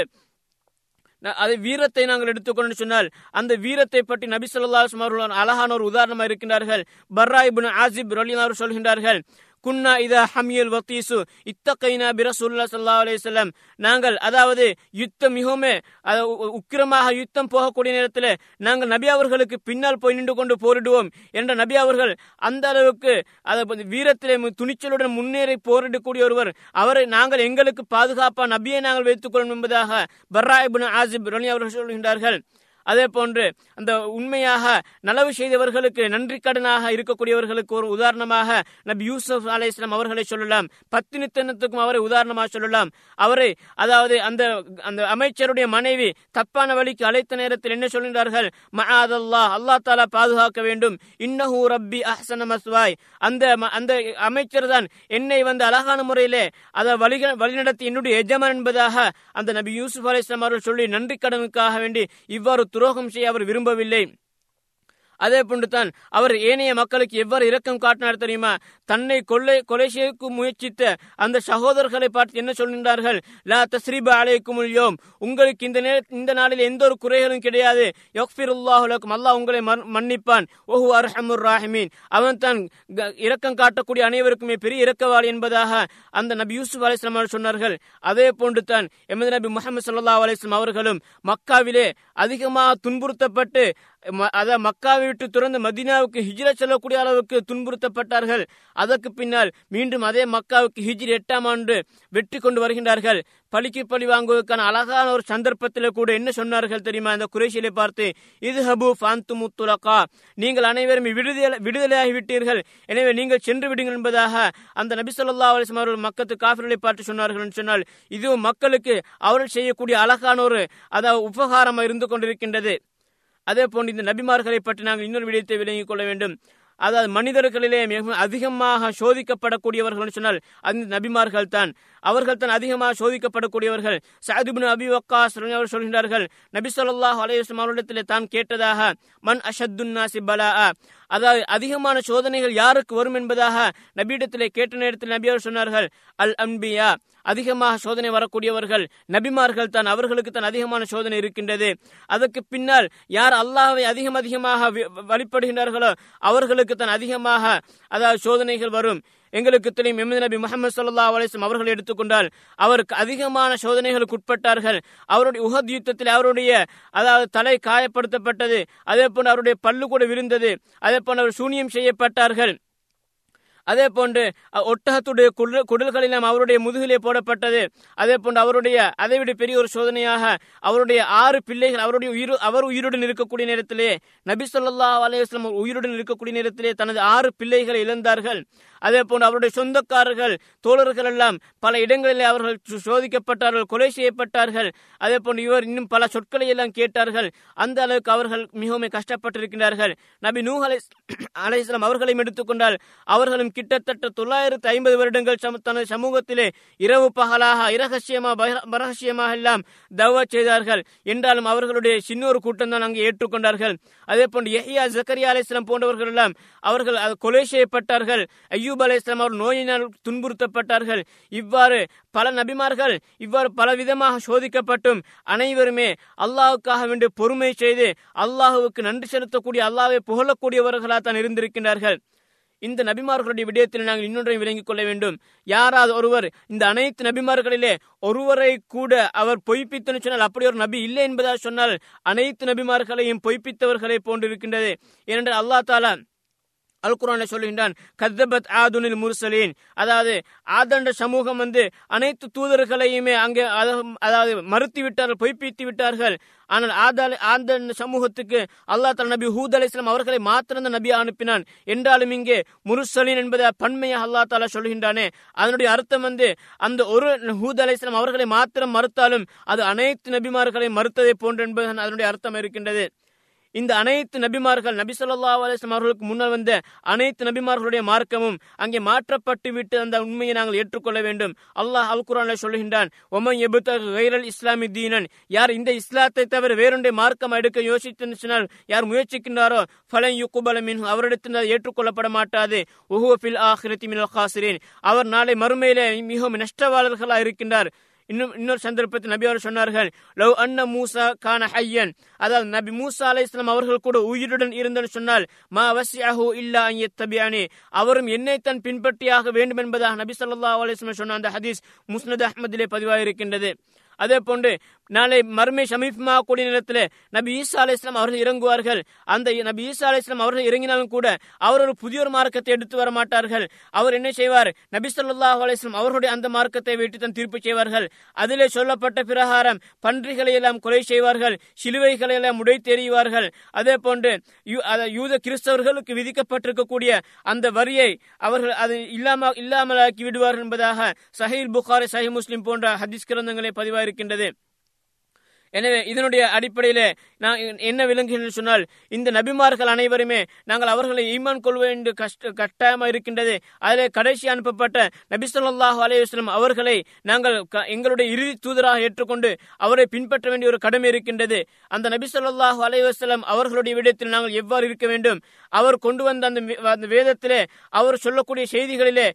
அது வீரத்தை நாங்கள் எடுத்துக்கொண்டு சொன்னால் அந்த வீரத்தை பற்றி நபி ஸல்லல்லாஹு அவர்கள் அழகான ஒரு உதாரணமாக இருக்கின்றார்கள். பர்ரா இப்னு ஆசிப் ரலினார் சொல்கின்றார்கள் குன்னா இதா ஹமியல் வத்தீசு இத்தகைனா பிரசுல்லா சல்லா அலைஹி வஸல்லம். நாங்கள் அதாவது யுத்தம் மிகவும் உ- உக்கிரமாக யுத்தம் போகக்கூடிய நேரத்தில் நாங்கள் நபி அவர்களுக்கு பின்னால் போய் நின்று கொண்டு போரிடுவோம் என்ற நபி அவர்கள் அந்த அளவுக்கு அதை வீரத்திலே துணிச்சலுடன் முன்னேறி போரிடக்கூடிய ஒருவர். அவரை நாங்கள் எங்களுக்கு பாதுகாப்பாக நபியை நாங்கள் வைத்துக் கொள்ளும் என்பதாக பர்ரா ஆசிப் ரணி அவர்கள் சொல்கின்றார்கள். அதே போன்று அந்த உண்மையாக நலவு செய்தவர்களுக்கு நன்றி கடனாக இருக்கக்கூடியவர்களுக்கு ஒரு உதாரணமாக நபி யூசுப் அலை இஸ்லாம் அவர்களை சொல்லலாம். பத்தினித்தனத்துக்கும் அவரை உதாரணமாக சொல்லலாம். அவரை அதாவது அந்த அந்த அமைச்சருடைய மனைவி தப்பான வழிக்கு அழைத்த நேரத்தில் என்ன சொல்கின்றார்கள்? மஆதல்லா அல்லாஹ் தாலா பாதுகாக்க வேண்டும். இன்னஹூ ரப்பி அஹ்சன மஸ்வாய். அந்த ம- அந்த அமைச்சர் தான் என்னை வந்து அழகான முறையிலே அதை வழி வழிநடத்தி என்னுடைய எஜமான் என்பதாக அந்த நபி யூசுப் அலை இஸ்லாம் அவர்கள் சொல்லி நன்றி கடனுக்காக வேண்டி இவ்வாறு துரோகம் செய்ய அவர் விரும்பவில்லை. அதே போன்றுதான் அவர் ஏனைய மக்களுக்கு எவ்வாறு இரக்கம் காட்டினார் தெரியுமா? தன்னை கொள்ளை கொலை செய்ய முயற்சித்த அந்த சகோதரர்களை பார்த்து என்ன சொல்கின்றார்கள்? லா தஸ்ரீபா அலைக்கும் யோம். உங்களுக்கு இந்த நேர இந்த நாளில் எந்த ஒரு குறைகளும் கிடையாது. யக்ஃபிருல்லாஹு உல்லாஹுலக்கும் அல்லாஹ் உங்களை மன்- மன்னிப்பான். ஓஹு அர்ஹமுர் ராஹிமீன். அவன் தான் க- இரக்கம் காட்டக்கூடிய அனைவருக்குமே பெரிய இரக்கவாளி என்பதாக அந்த நபி யூசுப் அலிஸ்லாம் அவர்கள் சொன்னார்கள். அதே போன்று தான் எமது நபி முகமது சல்லா அலிஸ்லாம் அவர்களும் மக்காவிலே அதிகமாக துன்புறுத்தப்பட்டு ம- மக்காவை விட்டு துறந்து மதீனாவுக்கு ஹிஜ்ரத் செல்லக்கூடிய அளவுக்கு துன்புறுத்தப்பட்டார்கள். அதற்கு பின்னால் மீண்டும் அதே மக்காவுக்கு ஹிஜ்ரி எட்டாம் ஆண்டு வெற்றி கொண்டு வருகின்றார்கள். பழிக்கு பழி வாங்குவதற்கான அழகான ஒரு சந்தர்ப்பத்தில் கூட என்ன சொன்னார்கள் தெரியுமா? இந்த குறைஷிலை பார்த்து இது ஹபு ஃபாந்து முத்துலகா நீங்கள் அனைவரும் விடுதலை விடுதலையாகி விட்டீர்கள். எனவே நீங்கள் சென்று விடுங்கள் என்பதாக அந்த நபி சொல்லா அலைஹி அவர்கள் மக்கத்து காஃபிர்களை பார்த்து சொன்னார்கள் என்று சொன்னால் இதுவும் மக்களுக்கு அவர்கள் செய்யக்கூடிய அழகான ஒரு அதாவது உபகாரமாக இருந்து கொண்டிருக்கின்றது. அதே போன்று இந்த நபிமார்களை பற்றி நாங்கள் இன்னொரு விடயத்தை விளங்கிக் கொள்ள வேண்டும். அதாவது மனிதர்களிலே மிகவும் அதிகமாக சோதிக்கப்படக்கூடியவர்கள் என்று சொன்னால் அந்த நபிமார்கள் தான் அவர்கள் தான் அதிகமாக சோதிக்கப்படக்கூடியவர்கள். சாதிபின் அபி வக்காஸ் அவர் சொல்கின்றார்கள் நபி சொல்லாஹ் அலையம் அவரிடத்தில் தான் கேட்டதாக மன் அஷத்துன்னா நாசி அதாவது அதிகமான சோதனைகள் யாருக்கு வரும் என்பதாக நபியிடத்திலே கேட்ட நேரத்தில் நபி அவர் சொன்னார்கள் அல் அன்பியா. அதிகமாக சோதனை வரக்கூடியவர்கள் நபிமார்கள் தான் அவர்களுக்கு தான் அதிகமான சோதனை இருக்கின்றது. அதற்கு பின்னால் யார் அல்லாஹை அதிகம் அதிகமாக வழிபடுகின்றார்களோ அவர்களுக்கு தான் அதிகமாக அதாவது சோதனைகள் வரும். எங்களுக்கு தெரியும் எமது நபி முகமது சல்லா அலிஸ்லாம் அவர்கள் எடுத்துக்கொண்டால் அவருக்கு அதிகமான சோதனைகளுக்கு உட்பட்டார்கள் அவருடைய உகத் யுத்தத்தில் அவருடைய அதாவது தலை காயப்படுத்தப்பட்டது அதே போன்று அவருடைய பல்லு கூட விழுந்தது அதே போன்று அவர் சூனியம் செய்யப்பட்டார்கள். அதே போன்று ஒட்டகத்துடைய குடல் குடல்களெல்லாம் அவருடைய முதுகிலே போடப்பட்டது. அதே போன்று அவருடைய அதைவிட பெரிய ஒரு சோதனையாக அவருடைய ஆறு பிள்ளைகள் அவருடைய உயிர் அவர் உயிருடன் இருக்கக்கூடிய நேரத்திலே நபி சொல்லா அலையம் உயிருடன் இருக்கக்கூடிய நேரத்திலே தனது ஆறு பிள்ளைகளை இழந்தார்கள். அதே போன்று அவருடைய சொந்தக்காரர்கள் தோழர்கள் எல்லாம் பல இடங்களில் அவர்கள் சோதிக்கப்பட்டார்கள் கொலை செய்யப்பட்டார்கள். அதே போன்று இவர் இன்னும் பல சொற்களை எல்லாம் கேட்டார்கள். அந்த அளவுக்கு அவர்கள் மிகவும் கஷ்டப்பட்டிருக்கிறார்கள் நபி நூ அலை அலைஹிஸ்ஸலாம் அவர்களையும் எடுத்துக்கொண்டால் அவர்களும் கிட்டத்தட்ட தொள்ளாயிரத்து ஐம்பது வருடங்கள் சம- தனது சமூகத்திலே இரவு பகலாக இரகசியமா பகிர- பரகசியமாக எல்லாம் தவா செய்தார்கள். என்றாலும் அவர்களுடைய சின்னொரு கூட்டம் தான் அங்கே ஏற்றுக்கொண்டார்கள். அதே போன்று எஹியா ஜக்கரியா அலைஹிஸ்ஸலாம் போன்றவர்கள் எல்லாம் அவர்கள் அது கொலை செய்யப்பட்டார்கள். ஐயோ அய்யூப் அலை அவர் நோயினால் துன்புறுத்தப்பட்டார்கள். இவ்வாறு பல நபிமார்கள் இவ்வாறு பலவிதமாக சோதிக்கப்பட்டும் அனைவருமே அல்லாஹுக்காக வேண்டு பொறுமை செய்து அல்லாஹுவுக்கு நன்றி செலுத்தக்கூடிய அல்லாவை புகழக்கூடியவர்களாக தான் இருந்திருக்கின்றார்கள். இந்த நபிமார்களுடைய விடயத்தில் நாங்கள் இன்னொன்றையும் விளங்கிக் கொள்ள வேண்டும். யாராவது ஒருவர் இந்த அனைத்து நபிமார்களிலே ஒருவரை கூட அவர் பொய்ப்பித்தனு சொன்னால் அப்படி ஒரு நபி இல்லை என்பதாக சொன்னால் அனைத்து நபிமார்களையும் பொய்ப்பித்தவர்களை போன்றிருக்கின்றது. ஏனென்றால் அல்லா தாலா அல் குரானை சொல்லுகின்றான் கத்தபத் ஆதுனில் முர்சலீன். அதாவது ஆதண்ட சமூகம் வந்து அனைத்து தூதர்களையுமே அங்கே அதாவது மறுத்து விட்டார்கள் பொய்ப்பித்து விட்டார்கள். ஆனால் ஆதால் ஆந்த சமூகத்துக்கு அல்லா தலா நபி ஹூத் அலி இஸ்லாம் அவர்களை மாத்திரந்த நபி அனுப்பினான். என்றாலும் இங்கே முருசலீன் என்பதை பன்மையாக அல்லா தாலா சொல்கின்றானே அதனுடைய அர்த்தம் வந்து அந்த ஒரு ஹூத் அலி இஸ்லாம் அவர்களை மாத்திரம் மறுத்தாலும் அது அனைத்து நபிமார்களை மறுத்ததை போன்று என்பது அதனுடைய அர்த்தம் இருக்கின்றது. இந்த அனைத்து நபிமார்கள் நபி சொல்லா அலிஸ்லாம் அவர்களுக்கு முன்னர் வந்த அனைத்து நபிமார்களுடைய மார்க்கமும் அங்கே மாற்றப்பட்டு விட்டு அந்த உண்மையை நாங்கள் ஏற்றுக்கொள்ள வேண்டும். அல்லாஹ் அல் குரான் சொல்லுகின்றான் ஒமன் எபுத்தல் இஸ்லாமி தீனன். யார் இந்த இஸ்லாத்தை தவிர வேறொன்றை மார்க்கம் எடுக்க யோசித்து யார் முயற்சிக்கின்றாரோ ஃபலன் யுக்குபலமின் அவரிடத்தில் ஏற்றுக்கொள்ளப்பட மாட்டாது. உஹுவபில் ஆஹிரத்தி மினல் காசிரேன். அவர் நாளை மறுமையிலே மிகவும் நஷ்டவாளர்களாக இருக்கின்றார் இன்னும் இன்னொரு சந்தர்ப்பத்தில் நபி அவர் சொன்னார்கள் லவ் அன்ன மூசா கான ஹையன். அதாவது நபி மூசா அலை இஸ்லாம் அவர்கள் கூட உயிருடன் இருந்தன்னு சொன்னால் மா வசியாஹு இல்லா தபியானே அவரும் என்னை தன் பின்பற்றியாக வேண்டும் என்பதாக நபி சொல்லா அலிஸ்லாம் சொன்ன அந்த ஹதீஸ் முஸ்னத் அஹமதிலே பதிவாக இருக்கின்றது அதே போன்று நாளை மர்மை சமீபமாக கூடிய நேரத்தில் நபி ஈசா அலி இஸ்லாம் அவர்கள் இறங்குவார்கள். அந்த நபி ஈசா அலி இஸ்லாம் அவர்கள் இறங்கினாலும் கூட அவர் ஒரு புதிய ஒரு மார்க்கத்தை எடுத்து வர மாட்டார்கள். அவர் என்ன செய்வார்? நபி சொல்லா அலிஸ்லாம் அவர்களுடைய அந்த மார்க்கத்தை வைத்து தான் தீர்ப்பு செய்வார்கள். அதிலே சொல்லப்பட்ட பிரகாரம் பன்றிகளை எல்லாம் கொலை செய்வார்கள் சிலுவைகளை எல்லாம் உடை தெரிவார்கள் அதே போன்று யூத கிறிஸ்தவர்களுக்கு விதிக்கப்பட்டிருக்கக்கூடிய அந்த வரியை அவர்கள் அது இல்லாமல் இல்லாமலாக்கி விடுவார்கள் என்பதாக சஹீல் புகாரி சஹி முஸ்லிம் போன்ற ஹதீஸ் கிரந்தங்களை பதிவாயிருக்கின்றது. எனவே இதனுடைய அடிப்படையிலே நான் என்ன விளங்குகிறேன் சொன்னால் இந்த நபிமார்கள் அனைவருமே நாங்கள் அவர்களை ஈமான் கொள்ள வேண்டிய கஷ்ட கட்டாயமாக இருக்கின்றது. அதில் கடைசி அனுப்பப்பட்ட நபி சொல்லாஹு அலையுஸ்லம் அவர்களை நாங்கள் எங்களுடைய இறுதி தூதராக ஏற்றுக்கொண்டு அவரை பின்பற்ற வேண்டிய ஒரு கடமை இருக்கின்றது. அந்த நபி சொல்லாஹு அலையுஸ்லம் அவர்களுடைய விடயத்தில் நாங்கள் எவ்வாறு இருக்க வேண்டும்? அவர் கொண்டு வந்த அந்த அந்த வேதத்திலே அவர் சொல்லக்கூடிய செய்திகளிலே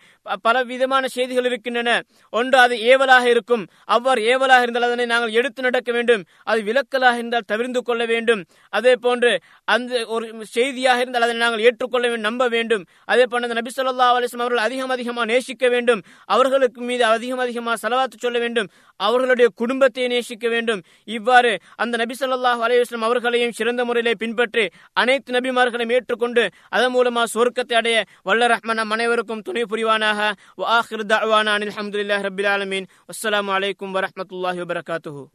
பல விதமான செய்திகள் இருக்கின்றன. ஒன்று அது ஏவலாக இருக்கும். அவ்வாறு ஏவலாக இருந்தால் அதனை நாங்கள் எடுத்து நடக்க வேண்டும். அது விலக்கலாக இருந்தால் தவிர்ந்து கொள்ள வேண்டும். அதே போன்று அந்த ஒரு செய்தியாக இருந்தால் அதை நாங்கள் ஏற்றுக்கொள்ள வேண்டும் நம்ப வேண்டும். அதே போன்று அந்த நபி சொல்லா அலிஸ்லாம் அவர்கள் அதிகம் அதிகமாக நேசிக்க வேண்டும். அவர்களுக்கு மீது அதிகம் அதிகமாக செலவாத்து சொல்ல வேண்டும். அவர்களுடைய குடும்பத்தை நேசிக்க வேண்டும். இவ்வாறு அந்த நபி சொல்லாஹ் அலையுஸ்லாம் அவர்களையும் சிறந்த முறையிலே பின்பற்றி அனைத்து நபிமார்களையும் ஏற்றுக்கொண்டு அதன் மூலமாக சொர்க்கத்தை அடைய வல்ல ரஹ்மன் நம் அனைவருக்கும் துணை புரிவானாக. வாஹிர் தவானா அனில் அஹமதுல்லாஹ் ரபில் ஆலமீன். அஸ்லாம் வலைக்கம் வரமத்துல்லாஹி வபரகாத்துஹூ.